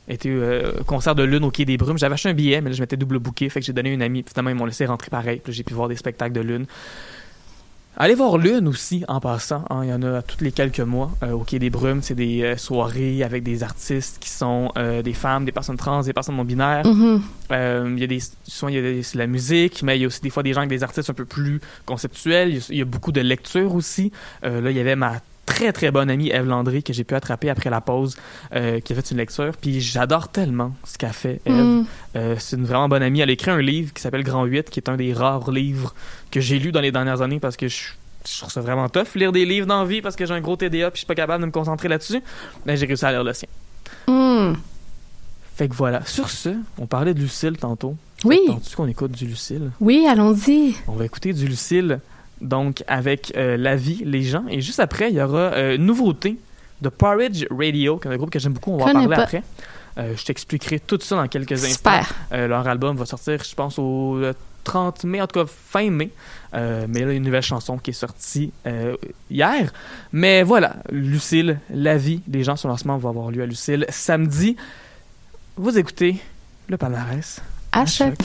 A: été euh, au concert de Lune au Quai des Brumes. J'avais acheté un billet, mais là, je m'étais double booké, fait que j'ai donné une amie. Finalement, ils m'ont laissé rentrer pareil, puis j'ai pu voir des spectacles de Lune. Allez voir Lune aussi, en passant. hein. Il y en a tous les quelques mois euh, au Quai des Brumes. C'est des euh, soirées avec des artistes qui sont euh, des femmes, des personnes trans, des personnes non binaires.
D: Mhm.
A: Euh, il y a des, souvent, il y a des- la musique, mais il y a aussi des fois des gens avec des artistes un peu plus conceptuels. Il y a, il y a beaucoup de lecture aussi. Là, il y avait ma très très bonne amie Eve Landry que j'ai pu attraper après la pause, euh, qui a fait une lecture. Puis j'adore tellement ce qu'a fait Eve.
D: Mm.
A: Euh, c'est une vraiment bonne amie. Elle a écrit un livre qui s'appelle Grand 8, qui est un des rares livres que j'ai lu dans les dernières années parce que je, je trouve ça vraiment tough lire des livres dans la vie parce que j'ai un gros TDA puis je suis pas capable de me concentrer là-dessus. Mais j'ai réussi à lire le sien.
D: Mm.
A: Fait que voilà. Sur ce, on parlait de Lucille tantôt.
D: Oui.
A: Tandis qu'on écoute du Lucille?
D: Oui, allons-y.
A: On va écouter du Lucille, donc avec euh, La vie, les gens. Et juste après, il y aura euh, nouveauté de Porridge Radio, qui est un groupe que j'aime beaucoup. On va en parler
D: pas.
A: après. Euh, je t'expliquerai tout ça dans quelques instants.
D: Super.
A: Euh, leur album va sortir, je pense, au euh, 30 mai, en tout cas fin mai. Euh, mais là, il y a une nouvelle chanson qui est sortie euh, hier. Mais voilà, Lucille, La vie, les gens, son lancement va avoir lieu à Lucille samedi. Vous écoutez le palmarès.
D: À choc.
E: Quand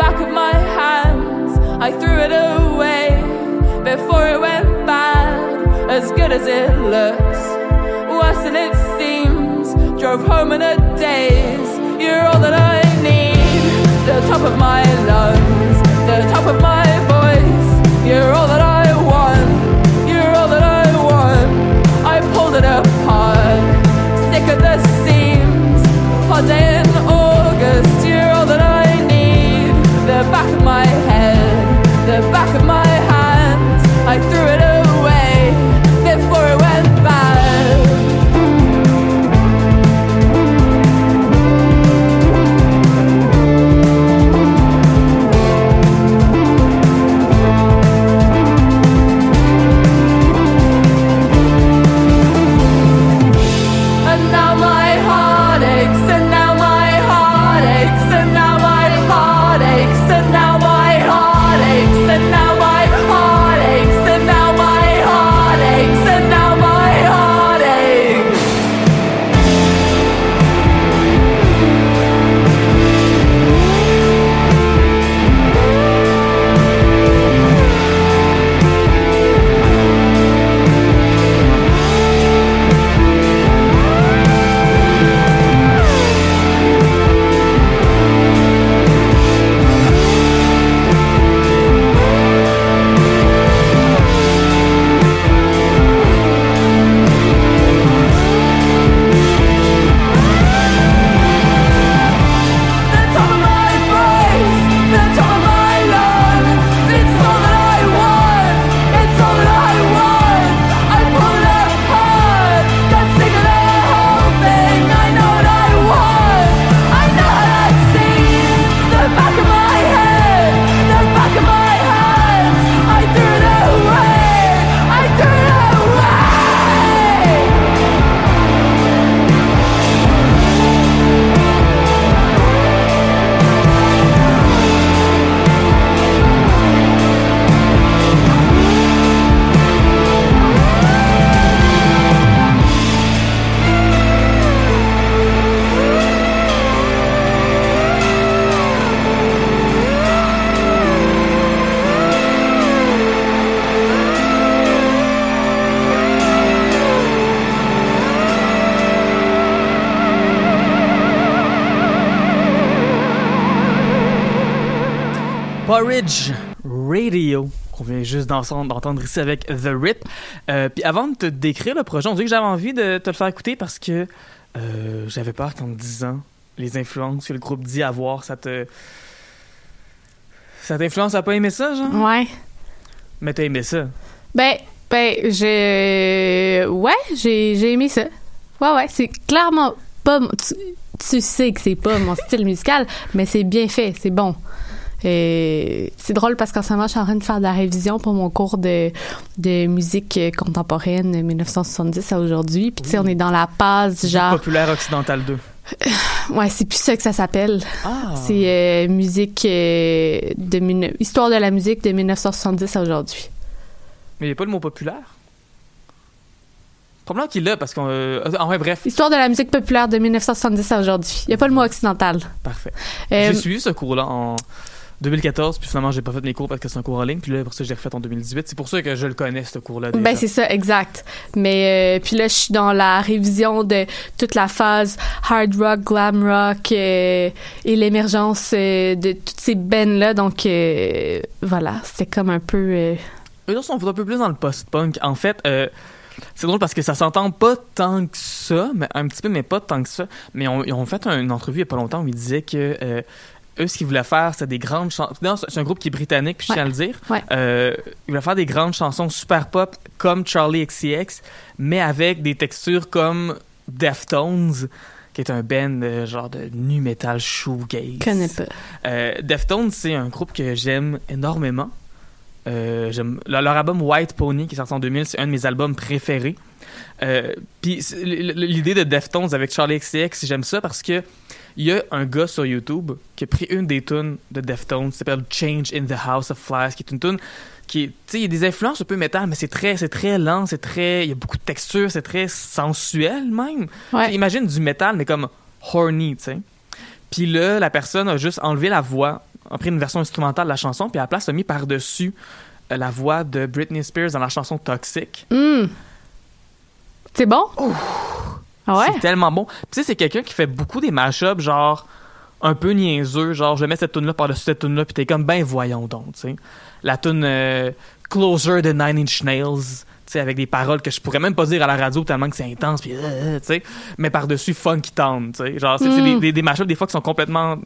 G: back of my hands. I threw it away before it went bad. As good as it looks, worse than it seems. Drove home in a daze. You're all that I need. The top of my lungs, the top of my voice. You're all that
A: d'entendre ici avec The Rip. Euh, puis avant de te décrire le projet, on dit que j'avais envie de te le faire écouter parce que euh, j'avais peur qu'en me disant les influences que le groupe dit avoir, ça te... Ça t'influence à pas aimer ça, genre?
D: Ouais.
A: Mais t'as aimé ça?
D: Ben, ben, j'ai. Ouais, j'ai j'ai aimé ça. Ouais, ouais, c'est clairement pas. Tu, tu sais que c'est pas mon style musical, mais c'est bien fait, c'est bon. Et c'est drôle parce qu'en ce moment, je suis en train de faire de la révision pour mon cours de, de musique contemporaine 1970 à aujourd'hui. Puis, tu sais, on est dans la passe, genre.
A: Populaire Occidental 2.
D: Ouais, c'est plus ça que ça s'appelle.
A: Ah!
D: C'est euh, musique euh, de. Histoire de la musique de 1970 à aujourd'hui.
A: Mais il n'y a pas le mot populaire? Probablement qu'il l'a parce qu'on. euh, ah ouais, bref.
D: Histoire de la musique populaire de 1970 à aujourd'hui. Il n'y a pas le mot occidental.
A: Parfait. J'ai suivi ce cours-là en 2014, puis finalement, j'ai pas fait mes cours parce que c'est un cours en ligne, puis là, pour ça, j'ai refait en 2018. C'est pour ça que je le connais, ce cours-là.
D: Ben c'est ça, exact. Mais euh, puis là, je suis dans la révision de toute la phase hard rock, glam rock euh, et l'émergence euh, de toutes ces bands là. Donc voilà, c'était comme un peu.
A: Eux sont un peu plus dans le post-punk. En fait, c'est drôle parce que ça s'entend pas tant que ça, mais un petit peu, mais pas tant que ça. Mais on- ils ont fait une entrevue il y a pas longtemps où ils disaient que euh, eux, ce qu'ils voulaient faire, c'était des grandes chansons. C'est un groupe qui est britannique, puis je tiens à le dire.
D: Ouais.
A: Euh, ils voulaient faire des grandes chansons super pop comme Charlie XCX, mais avec des textures comme Deftones, qui est un band euh, genre de nu metal shoegaze.
D: connais pas.
A: Euh, Deftones, c'est un groupe que j'aime énormément. Euh, j'aime- leur, leur album White Pony, qui est sorti en 2000, c'est un de mes albums préférés. Puis c'est- l'idée de Deftones avec Charlie XCX, j'aime ça parce que il y a un gars sur YouTube qui a pris une des tunes de Deftones, qui s'appelle Change in the House of Flies, qui est une tune qui est, tu sais, il y a des influences un peu métal, mais c'est très, c'est très lent, c'est très, il y a beaucoup de textures, c'est très sensuel même.
D: Ouais.
A: Imagine du métal, mais comme horny, tu sais. Puis là, la personne a juste enlevé la voix, a pris une version instrumentale de la chanson, puis à la place a mis par-dessus euh, la voix de Britney Spears dans la chanson Toxic.
D: Hmm. C'est bon? Ah ouais.
A: C'est tellement bon. Puis tu sais, c'est quelqu'un qui fait beaucoup des mashups, genre un peu niaiseux, genre je mets cette tune là par-dessus cette tune là, puis t'es comme ben voyons donc, tu sais. La tune euh, Closer de Nine Inch Nails, tu sais, avec des paroles que je pourrais même pas dire à la radio tellement que c'est intense, puis euh, tu sais, mais par-dessus Funky Town, tu sais. Genre, c'est
D: Mm.
A: des, des, des mashups des fois qui sont complètement,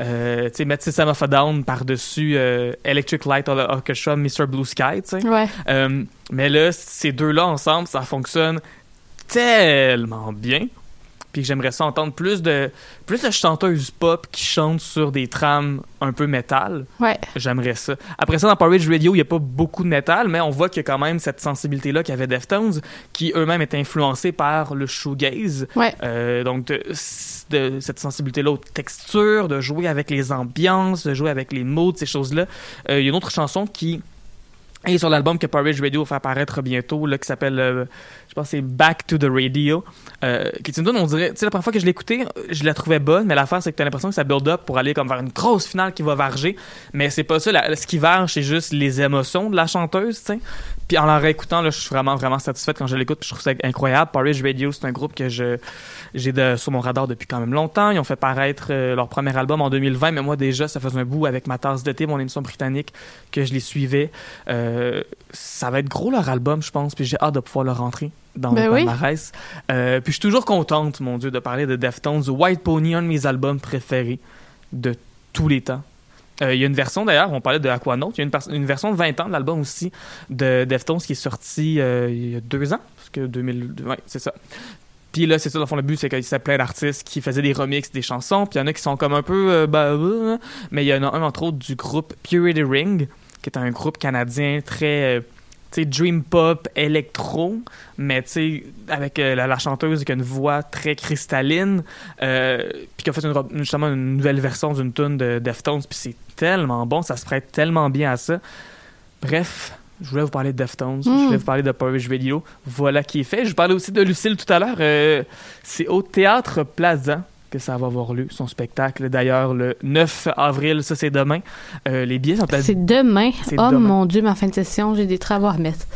A: euh, tu sais, mettre System of a Down par-dessus euh, Electric Light Orchestra, Mr. Blue Sky, tu sais.
D: Ouais.
A: Euh, mais là, ces deux-là ensemble, ça fonctionne tellement bien. Puis j'aimerais ça entendre plus de plus de chanteuses pop qui chantent sur des trames un peu métal.
D: Ouais.
A: J'aimerais ça. Après ça, dans Porridge Radio, il n'y a pas beaucoup de métal, mais on voit qu'il y a quand même cette sensibilité-là qu'avait Deftones, qui eux-mêmes étaient influencés par le shoegaze.
D: Ouais.
A: Euh, donc, de, de cette sensibilité-là aux textures, de jouer avec les ambiances, de jouer avec les mots, ces choses-là. Euh, Il y a une autre chanson qui est sur l'album que Porridge Radio va faire paraître bientôt, là, qui s'appelle, euh, je pense, que c'est Back to the Radio, euh, qui est une on dirait, tu sais, la première fois que je l'ai écoutée, je la trouvais bonne, mais l'affaire, c'est que t'as l'impression que ça build up pour aller comme vers une grosse finale qui va varger, mais c'est pas ça, ce qui varge, c'est juste les émotions de la chanteuse, tu sais. Puis en la réécoutant, là, je suis vraiment, vraiment satisfaite quand je l'écoute, je trouve ça incroyable. Porridge Radio, c'est un groupe que je, j'ai de- sur mon radar depuis quand même longtemps. Ils ont fait paraître euh, leur premier album en 2020, mais moi déjà, ça faisait un bout avec ma tasse d'été, mon émission britannique, que je les suivais. Euh, ça va être gros leur album, je pense, puis j'ai hâte de pouvoir le rentrer dans
D: Ben
A: le
D: oui.
A: palmarès. Euh, puis je suis toujours contente, mon Dieu, de parler de Deftones. White Pony, un de mes albums préférés de tous les temps. Euh, Il y a une version d'ailleurs, on parlait de Aquanaut, il y a une, version de 20 ans de l'album aussi de Deftones qui est sortie euh, il y a deux ans, parce que 2000, ouais, c'est ça. Puis là, c'est ça, dans le fond, le but, c'est qu'il y a plein d'artistes qui faisaient des remixes des chansons, puis il y en a qui sont comme un peu, euh, bah, mais il y en a un, entre autres, du groupe Purity Ring, qui est un groupe canadien très, sais, dream pop, électro, mais tu sais, avec euh, la, la chanteuse qui a une voix très cristalline, euh, puis qui a fait une, justement une nouvelle version d'une tune de Deftones, puis c'est tellement bon, ça se prête tellement bien à ça. Bref, je voulais vous parler de Deftones, je voulais vous parler de Porridge Radio, voilà qui est fait. Je vous parlais aussi de Lucille tout à l'heure, euh, c'est au Théâtre Plaza que ça va avoir lieu, son spectacle. D'ailleurs, le 9 avril, ça c'est demain. Euh, les billets sont à... Tu
D: C'est demain. Oh
A: demain.
D: mon Dieu, ma fin de session, j'ai des travaux à remettre.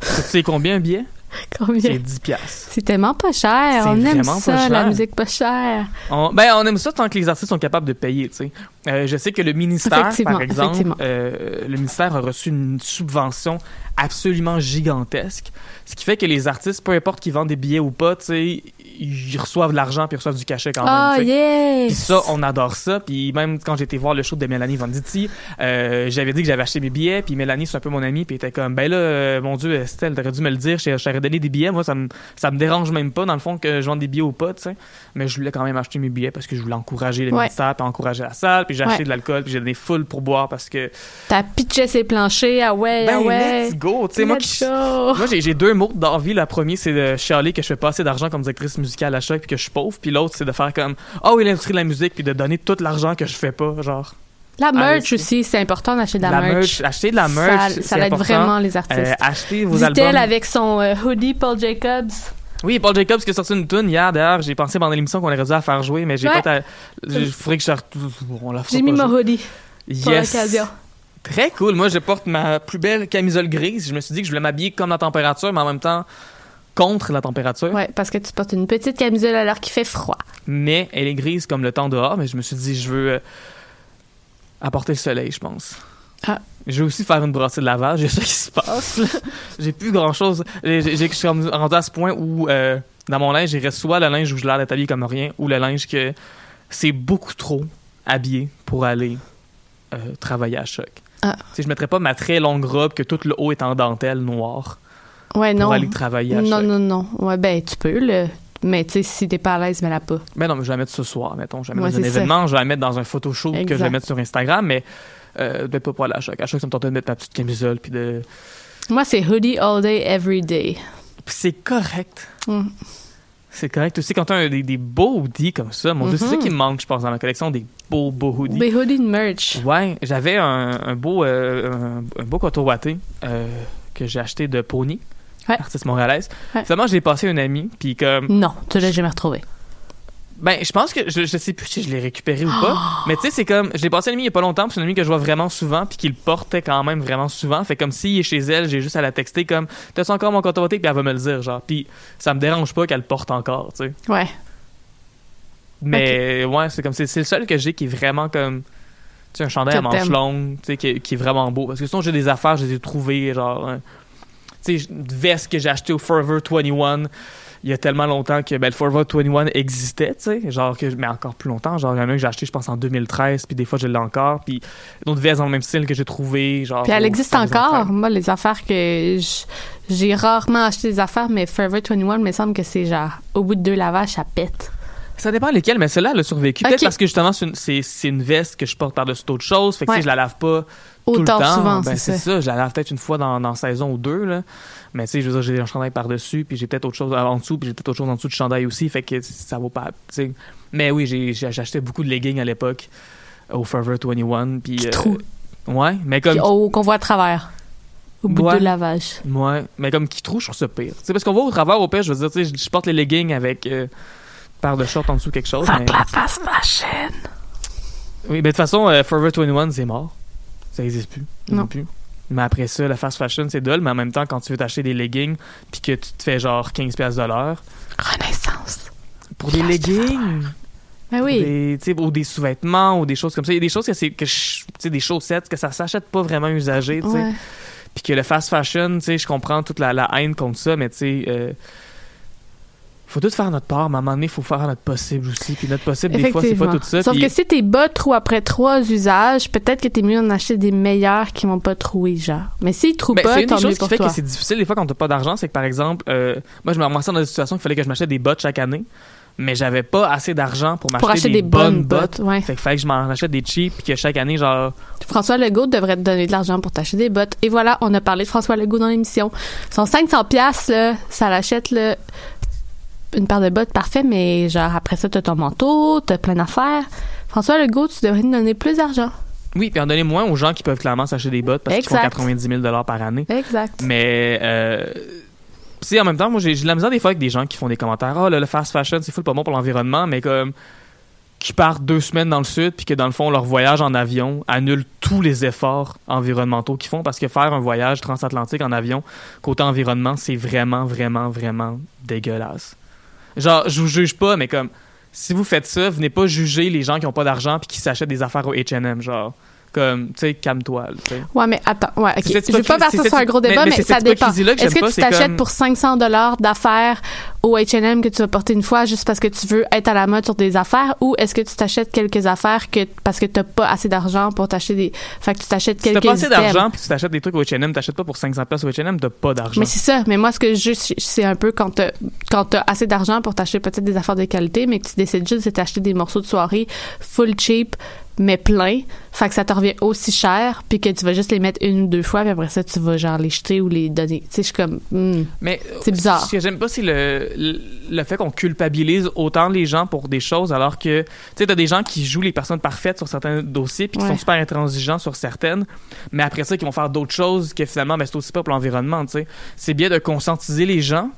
A: sais combien un billet?
D: Combien?
A: C'est 10 piastres.
D: C'est tellement pas cher. On aime ça,
A: pas
D: la musique pas chère.
A: On, ben, on aime ça tant que les artistes sont capables de payer, tu sais. Euh, je sais que le ministère, par exemple, euh, le ministère a reçu une subvention absolument gigantesque. Ce qui fait que les artistes, peu importe qu'ils vendent des billets ou pas, tu sais, ils reçoivent de l'argent puis ils reçoivent du cachet quand même. tu sais. Puis
D: yes!
A: ça, on adore ça. Puis même quand j'étais voir le show de Mélanie Venditti, euh, j'avais dit que j'avais acheté mes billets. Puis Mélanie, c'est un peu mon amie. Puis était comme, ben là, euh, mon Dieu, Estelle, t'aurais dû me le dire. T'aurais donné des billets. Moi, ça me, ça me dérange même pas, dans le fond, que je vende des billets ou pas, tu sais. Mais je voulais quand même acheter mes billets parce que je voulais encourager le
D: Ouais.
A: ministère, puis encourager la salle. Puis j'ai
D: Ouais.
A: acheté de l'alcool, puis j'ai donné full pour boire parce que,
D: T'as pitché ses planchers, ah ouais,
A: ben,
D: ah ouais.
A: let's go. Tu sais, moi, j'ai deux mots d'envie. Le premier, c'est de chialer que je fais pas assez d'argent comme directrice musicale à choc puis que je suis pauvre. Puis l'autre, c'est de faire comme, oh oui, l'industrie de la musique, puis de donner tout l'argent que je fais pas, genre.
D: La merch
A: Allez,
D: aussi, c'est important d'acheter de la, merch.
A: Acheter de la merch,
D: Ça, ça aide
A: important.
D: vraiment les artistes.
A: Euh, acheter vos albums.
D: avec son euh, hoodie Paul Jacobs.
A: Oui, Paul Jacobs qui a sorti une tune hier. D'ailleurs, j'ai pensé pendant l'émission qu'on aurait dû la faire jouer, mais j'ai
D: Ouais.
A: pas. Il faudrait que je. On la
D: J'ai mis mon hoodie pour
A: Yes.
D: l'occasion.
A: Très cool. Moi, je porte ma plus belle camisole grise. Je me suis dit que je voulais m'habiller comme la température, mais en même temps contre la température.
D: Ouais, parce que tu portes une petite camisole alors qu'il fait froid.
A: Mais elle est grise comme le temps dehors. Mais je me suis dit, je veux euh, apporter le soleil, je pense.
D: Ah.
A: Je vais aussi faire une brassée de lavage. A ça qui se passe. J'ai plus grand chose. J'ai, j'ai- je suis rendu à ce point où euh, dans mon linge, il reste soit le linge où je l'air d'être habillé comme rien, ou le linge que c'est beaucoup trop habillé pour aller euh, travailler à choc.
D: Ah.
A: Je mettrais pas ma très longue robe que tout le haut est en dentelle noire
D: Ouais,
A: pour
D: non.
A: aller travailler à
D: Non, non, non. Ouais, ben, tu peux, le. Mais tu sais, si t'es pas à l'aise, mets-la pas.
A: Ben non, mais je vais la mettre ce soir, mettons. Je vais la
D: Ouais,
A: mettre dans un
D: ça.
A: événement, je vais la mettre dans un photoshoot que je vais mettre sur Instagram, mais euh, peut-être pas pour aller à choc. À choc, ça me tentait de mettre ma petite camisole, puis de...
D: Moi, c'est hoodie all day, every day.
A: C'est correct.
D: Mm.
A: C'est correct aussi quand t'as un- des, des beaux hoodies comme ça. Mon Dieu, c'est ça
D: Mhm.
A: qui me manque, je pense, dans ma collection, des beaux, beaux hoodies.
D: Des hoodies de merch.
A: Ouais, j'avais un, un beau euh, un, un beau coteau watté euh, que j'ai acheté de Pony,
D: Ouais.
A: artiste montréalaise.
D: Ouais.
A: Finalement, je l'ai passé à une amie, puis comme
D: Non, tu l'as jamais retrouvé.
A: Ben, je pense que je, je sais plus si je l'ai récupéré ou pas. Mais tu sais, c'est comme. Je l'ai passé à une amie il y a pas longtemps, puis c'est une amie que je vois vraiment souvent, puis qui le portait quand même vraiment souvent. Fait comme s'il est chez elle, j'ai juste à la texter comme T'as-tu encore mon coton puis elle va me le dire, genre. Puis ça me dérange pas qu'elle le porte encore, tu sais.
D: Ouais.
A: Mais ouais, c'est comme. C'est le seul que j'ai qui est vraiment comme. Tu sais, un chandail à manches longues, tu sais, qui, qui est vraiment beau. Parce que sinon, j'ai des affaires, je les ai trouvées, genre. un- sais, une veste que j'ai achetée au Forever 21 il y a tellement longtemps que ben, le Forever 21 existait, tu sais, genre que mais encore plus longtemps, genre il y en a un que j'ai acheté je pense en 2013, puis des fois je l'ai encore, puis d'autres vestes dans le même style que j'ai trouvé, genre
D: Puis elle existe encore.
A: 21.
D: Moi, les affaires que j'ai rarement acheté des affaires, mais Forever 21, il me semble que c'est genre, au bout de deux lavages, ça pète.
A: Ça dépend lesquelles, mais celle-là elle a survécu. Peut-être parce que justement c'est une, une veste que je porte par-dessus d'autres choses, fait que
D: Ouais.
A: je la lave pas tout le
D: Autant
A: temps.
D: souvent,
A: ben,
D: c'est ça.
A: ça. je la lave peut-être une fois dans, dans saison ou deux là. Mais tu sais, je veux dire j'ai un chandail par-dessus, puis j'ai peut-être autre chose en dessous, puis j'ai peut-être autre chose en dessous du chandail aussi, fait que ça vaut pas, tu sais. Mais oui, acheté beaucoup de leggings à l'époque au Forever 21 puis
D: Qui
A: euh,
D: trou.
A: Ouais, mais comme
D: qu'on voit à travers. Au bout
A: Ouais.
D: de deux lavages.
A: Ouais, mais comme qui trouve, je trouve ça pire. Tu sais, parce qu'on va au travers, au pire, je veux dire, tu sais, je- porte les leggings avec euh, paire de shorts en dessous quelque chose. mais-
D: fast fashion.
A: Oui, mais de toute façon, euh, Forever 21, c'est mort. Ça existe plus.
D: Non.
A: plus. Mais après ça, la fast fashion, c'est dole, mais en même temps, quand tu veux t'acheter des leggings, puis que tu te fais genre 15$ piastres de l'heure,
D: Renaissance.
A: pour des leggings,
D: Ben oui.
A: des, ou des sous-vêtements, ou des choses comme ça, il y a des choses que c'est, que je- tu sais, des chaussettes, que ça s'achète pas vraiment usagé, tu sais. Puis que le fast fashion, tu sais, je comprends toute la, la haine contre ça, mais tu sais, euh, faut tout faire notre part, mais à un moment donné, il faut faire notre possible aussi. Puis notre possible, des fois, c'est pas tout ça.
D: Sauf
A: puis-
D: que si t'es bas trop après trois usages, peut-être que t'es mieux d'en acheter des meilleurs qui vont pas trouer, genre. Mais s'ils trouvent
A: Ben,
D: pas,
A: une des choses qui
D: pour
A: fait que c'est difficile des fois quand t'as pas d'argent, c'est que par exemple, euh, moi je me ramassais dans des situations qu'il fallait que je m'achète des bottes chaque année, mais j'avais pas assez d'argent pour m'acheter
D: Pour acheter des, bonnes bottes, ouais.
A: Fait qu'il fallait que je m'en achète des cheap, puis que chaque année, genre,
D: François Legault devrait te donner de l'argent pour t'acheter des bottes. Et voilà, on a parlé de François Legault dans l'émission. Son 500 pièces là, ça l'achète là, une paire de bottes parfait, mais genre après ça t'as ton manteau, t'as plein d'affaires. François Legault, tu devrais nous donner plus d'argent.
A: oui, puis en donner moins aux gens qui peuvent clairement s'acheter des bottes parce qu'ils font
D: Exact.
A: 90 000 par année.
D: Exact.
A: Mais, euh, tu sais, en même temps, moi, j'ai de la misère des fois avec des gens qui font des commentaires. Ah, là, le fast fashion, c'est full pas bon pour l'environnement, mais comme. qui partent deux semaines dans le sud, puis que dans le fond, leur voyage en avion annule tous les efforts environnementaux qu'ils font, parce que faire un voyage transatlantique en avion, côté environnement, c'est vraiment, vraiment, vraiment dégueulasse. Genre, je vous juge pas, mais comme, si vous faites ça, venez pas juger les gens qui ont pas d'argent puis qui s'achètent des affaires au H&M, genre. Comme, tu sais, calme-toi.
D: Ouais, mais attends, ouais, ok. Je veux pas partir sur un gros débat,
A: mais-
D: mais,
A: mais c'est
D: ça dépend.
A: que
D: Est-ce que tu t'achètes
A: comme-
D: pour 500 dollars d'affaires au H&M que tu vas porter une fois juste parce que tu veux être à la mode sur des affaires ou est-ce que tu t'achètes quelques affaires que parce que t'as pas assez d'argent pour t'acheter des fait que tu t'achètes
A: Si t'as
D: quelques
A: pas assez d'argent puis tu t'achètes des trucs au H&M, t'achètes pas pour 500 pièces au H&M, t'as pas d'argent.
D: Mais c'est ça. Mais moi, ce que je c'est un peu quand t'as, quand t'as assez d'argent pour t'acheter peut-être des affaires de qualité, mais que tu décides juste de t'acheter des morceaux de soirée full cheap, mais plein. Fait que ça te revient aussi cher, puis que tu vas juste les mettre une ou deux fois, puis après ça, tu vas genre les jeter ou les donner. Tu sais, je suis comme, hmm.
A: Mais
D: C'est bizarre.
A: Ce que j'aime pas, c'est le, le, le fait qu'on culpabilise autant les gens pour des choses, alors que, tu sais, t'as des gens qui jouent les personnes parfaites sur certains dossiers, puis qui
D: Ouais.
A: sont super intransigeants sur certaines, mais après ça, qui vont faire d'autres choses que finalement, ben, c'est aussi pas pour l'environnement, tu sais. C'est bien de conscientiser les gens,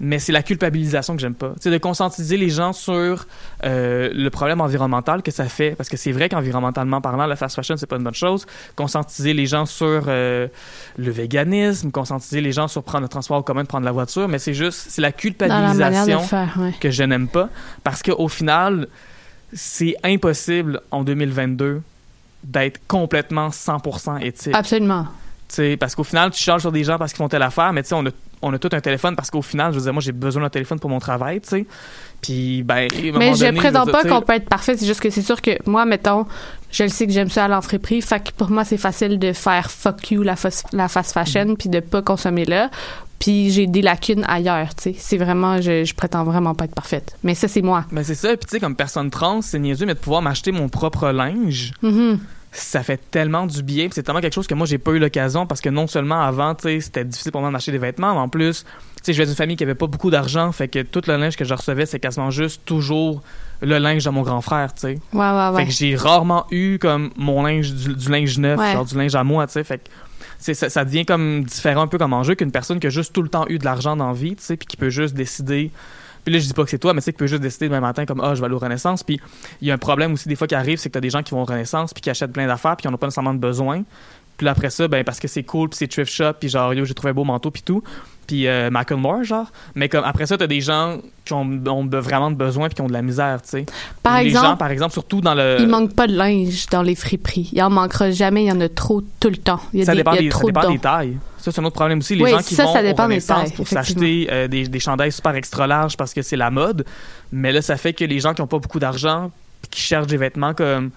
A: mais c'est la culpabilisation que j'aime pas. Sais, de conscientiser les gens sur euh, le problème environnemental que ça fait, parce que c'est vrai qu'environnementalement parlant, la fast fashion, c'est pas une bonne chose. Conscientiser les gens sur euh, le véganisme, conscientiser les gens sur prendre le transport en commun, de prendre la voiture, mais c'est juste, c'est la culpabilisation
D: faire, ouais.
A: que je n'aime pas, parce qu'au final, c'est impossible en 2022 d'être complètement 100% éthique.
D: Absolument.
A: Tu sais, parce qu'au final, tu charges sur des gens parce qu'ils font telle affaire, mais tu sais, on a, on a tout un téléphone parce qu'au final, je veux dire, moi, j'ai besoin d'un téléphone pour mon travail, tu sais. Puis, ben, à un
D: Mais je
A: donné,
D: prétends pas qu'on peut être parfait, c'est juste que c'est sûr que moi, mettons, je le sais que j'aime ça à l'entreprise, fait que pour moi, c'est facile de faire fuck you la, la fast fashion,
A: Mm.
D: puis de pas consommer là. Puis j'ai des lacunes ailleurs, tu sais. C'est vraiment, je, je prétends vraiment pas être parfaite. Mais ça, c'est moi.
A: Ben, c'est ça. Puis, tu sais, comme personne trans, c'est niaiseux, mais de pouvoir m'acheter mon propre linge,
D: Mhm.
A: Ça fait tellement du bien. C'est tellement quelque chose que moi, j'ai pas eu l'occasion parce que non seulement avant, c'était difficile pour moi d'acheter des vêtements, mais en plus, je viens d'une famille qui avait pas beaucoup d'argent, fait que tout le linge que je recevais, c'est quasiment juste toujours le linge de mon grand frère, tu sais.
D: Ouais, ouais, ouais.
A: Fait que j'ai rarement eu comme mon linge, du, du linge neuf, genre du linge à moi, tu sais. Fait que ça, ça devient comme différent un peu comme enjeu qu'une personne qui a juste tout le temps eu de l'argent dans la vie, tu sais, puis qui peut juste décider. Puis là, je dis pas que c'est toi, mais tu sais, qui peut juste décider demain matin comme, ah, je vais aller au Renaissance. Puis il y a un problème aussi des fois qui arrive, c'est que t'as des gens qui vont au Renaissance puis qui achètent plein d'affaires puis qui n'en ont pas nécessairement de besoin. Puis là, après ça, ben, parce que c'est cool, puis c'est thrift shop, puis genre, yo, j'ai trouvé un beau manteau, puis tout. Puis euh, Macklemore, genre. Mais comme après ça, t'as des gens qui ont, ont vraiment de besoin puis qui ont de la misère, tu sais.
D: Par
A: les
D: exemple,
A: gens, par exemple, surtout dans le.
D: il manque pas de linge dans les friperies. Il en manquera jamais, il y en a trop tout le temps. Il y a,
A: ça
D: des,
A: dépend,
D: il y a
A: des, ça
D: trop de
A: dépend des tailles. Ça, c'est un autre problème aussi. Les
D: Oui,
A: gens qui
D: ça,
A: vont
D: ça dépend des tailles,
A: pour s'acheter euh, des, des chandails super extra larges parce que c'est la mode. Mais là, ça fait que les gens qui n'ont pas beaucoup d'argent qui cherchent des vêtements comme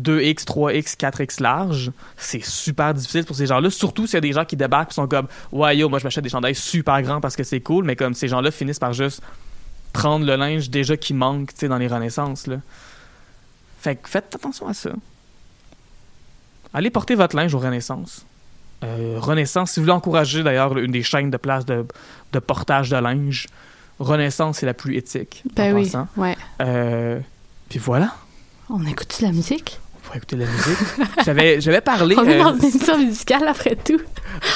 A: 2X, 3X, 4X large, c'est super difficile pour ces gens-là. Surtout s'il y a des gens qui débarquent et sont comme Ouais, yo, moi je m'achète des chandails super grands parce que c'est cool, mais comme ces gens-là finissent par juste prendre le linge déjà qui manque tu sais, dans les Renaissances. Là. Fait que faites attention à ça. Allez porter votre linge aux Renaissance. Euh, Renaissance, si vous voulez encourager d'ailleurs une des chaînes de place de, de portage de linge, Renaissance c'est la plus éthique.
D: Ben
A: en
D: oui, ouais.
A: Euh, puis voilà,
D: On écoute de la musique?
A: on va écouter de la musique. J'avais, j'avais parlé.
D: On est
A: euh,
D: dans une émission musicale après tout.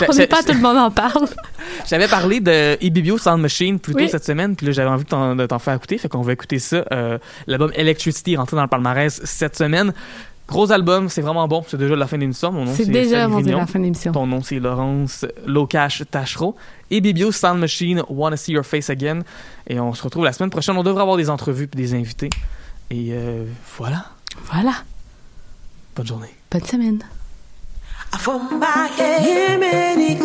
D: On n'est pas tout le monde en parle.
A: J'avais parlé de Ibibio Sound Machine plus tôt
D: Oui.
A: cette semaine, puis là j'avais envie de t'en, de faire écouter, fait qu'on va écouter ça. Euh, l'album Electricity est rentré dans le palmarès cette semaine. Gros album, c'est vraiment bon. C'est déjà la fin d'une somme. Mon nom
D: C'est déjà la fin de l'émission.
A: Ton nom c'est Laurence Locash Tachereau. Et Bibio Sound Machine, Wanna See Your Face Again. Et on se retrouve la semaine prochaine. On devrait avoir des entrevues puis des invités. Et euh, voilà.
D: Voilà.
A: Bonne journée.
D: Bonne semaine.
E: From my head, Yemeni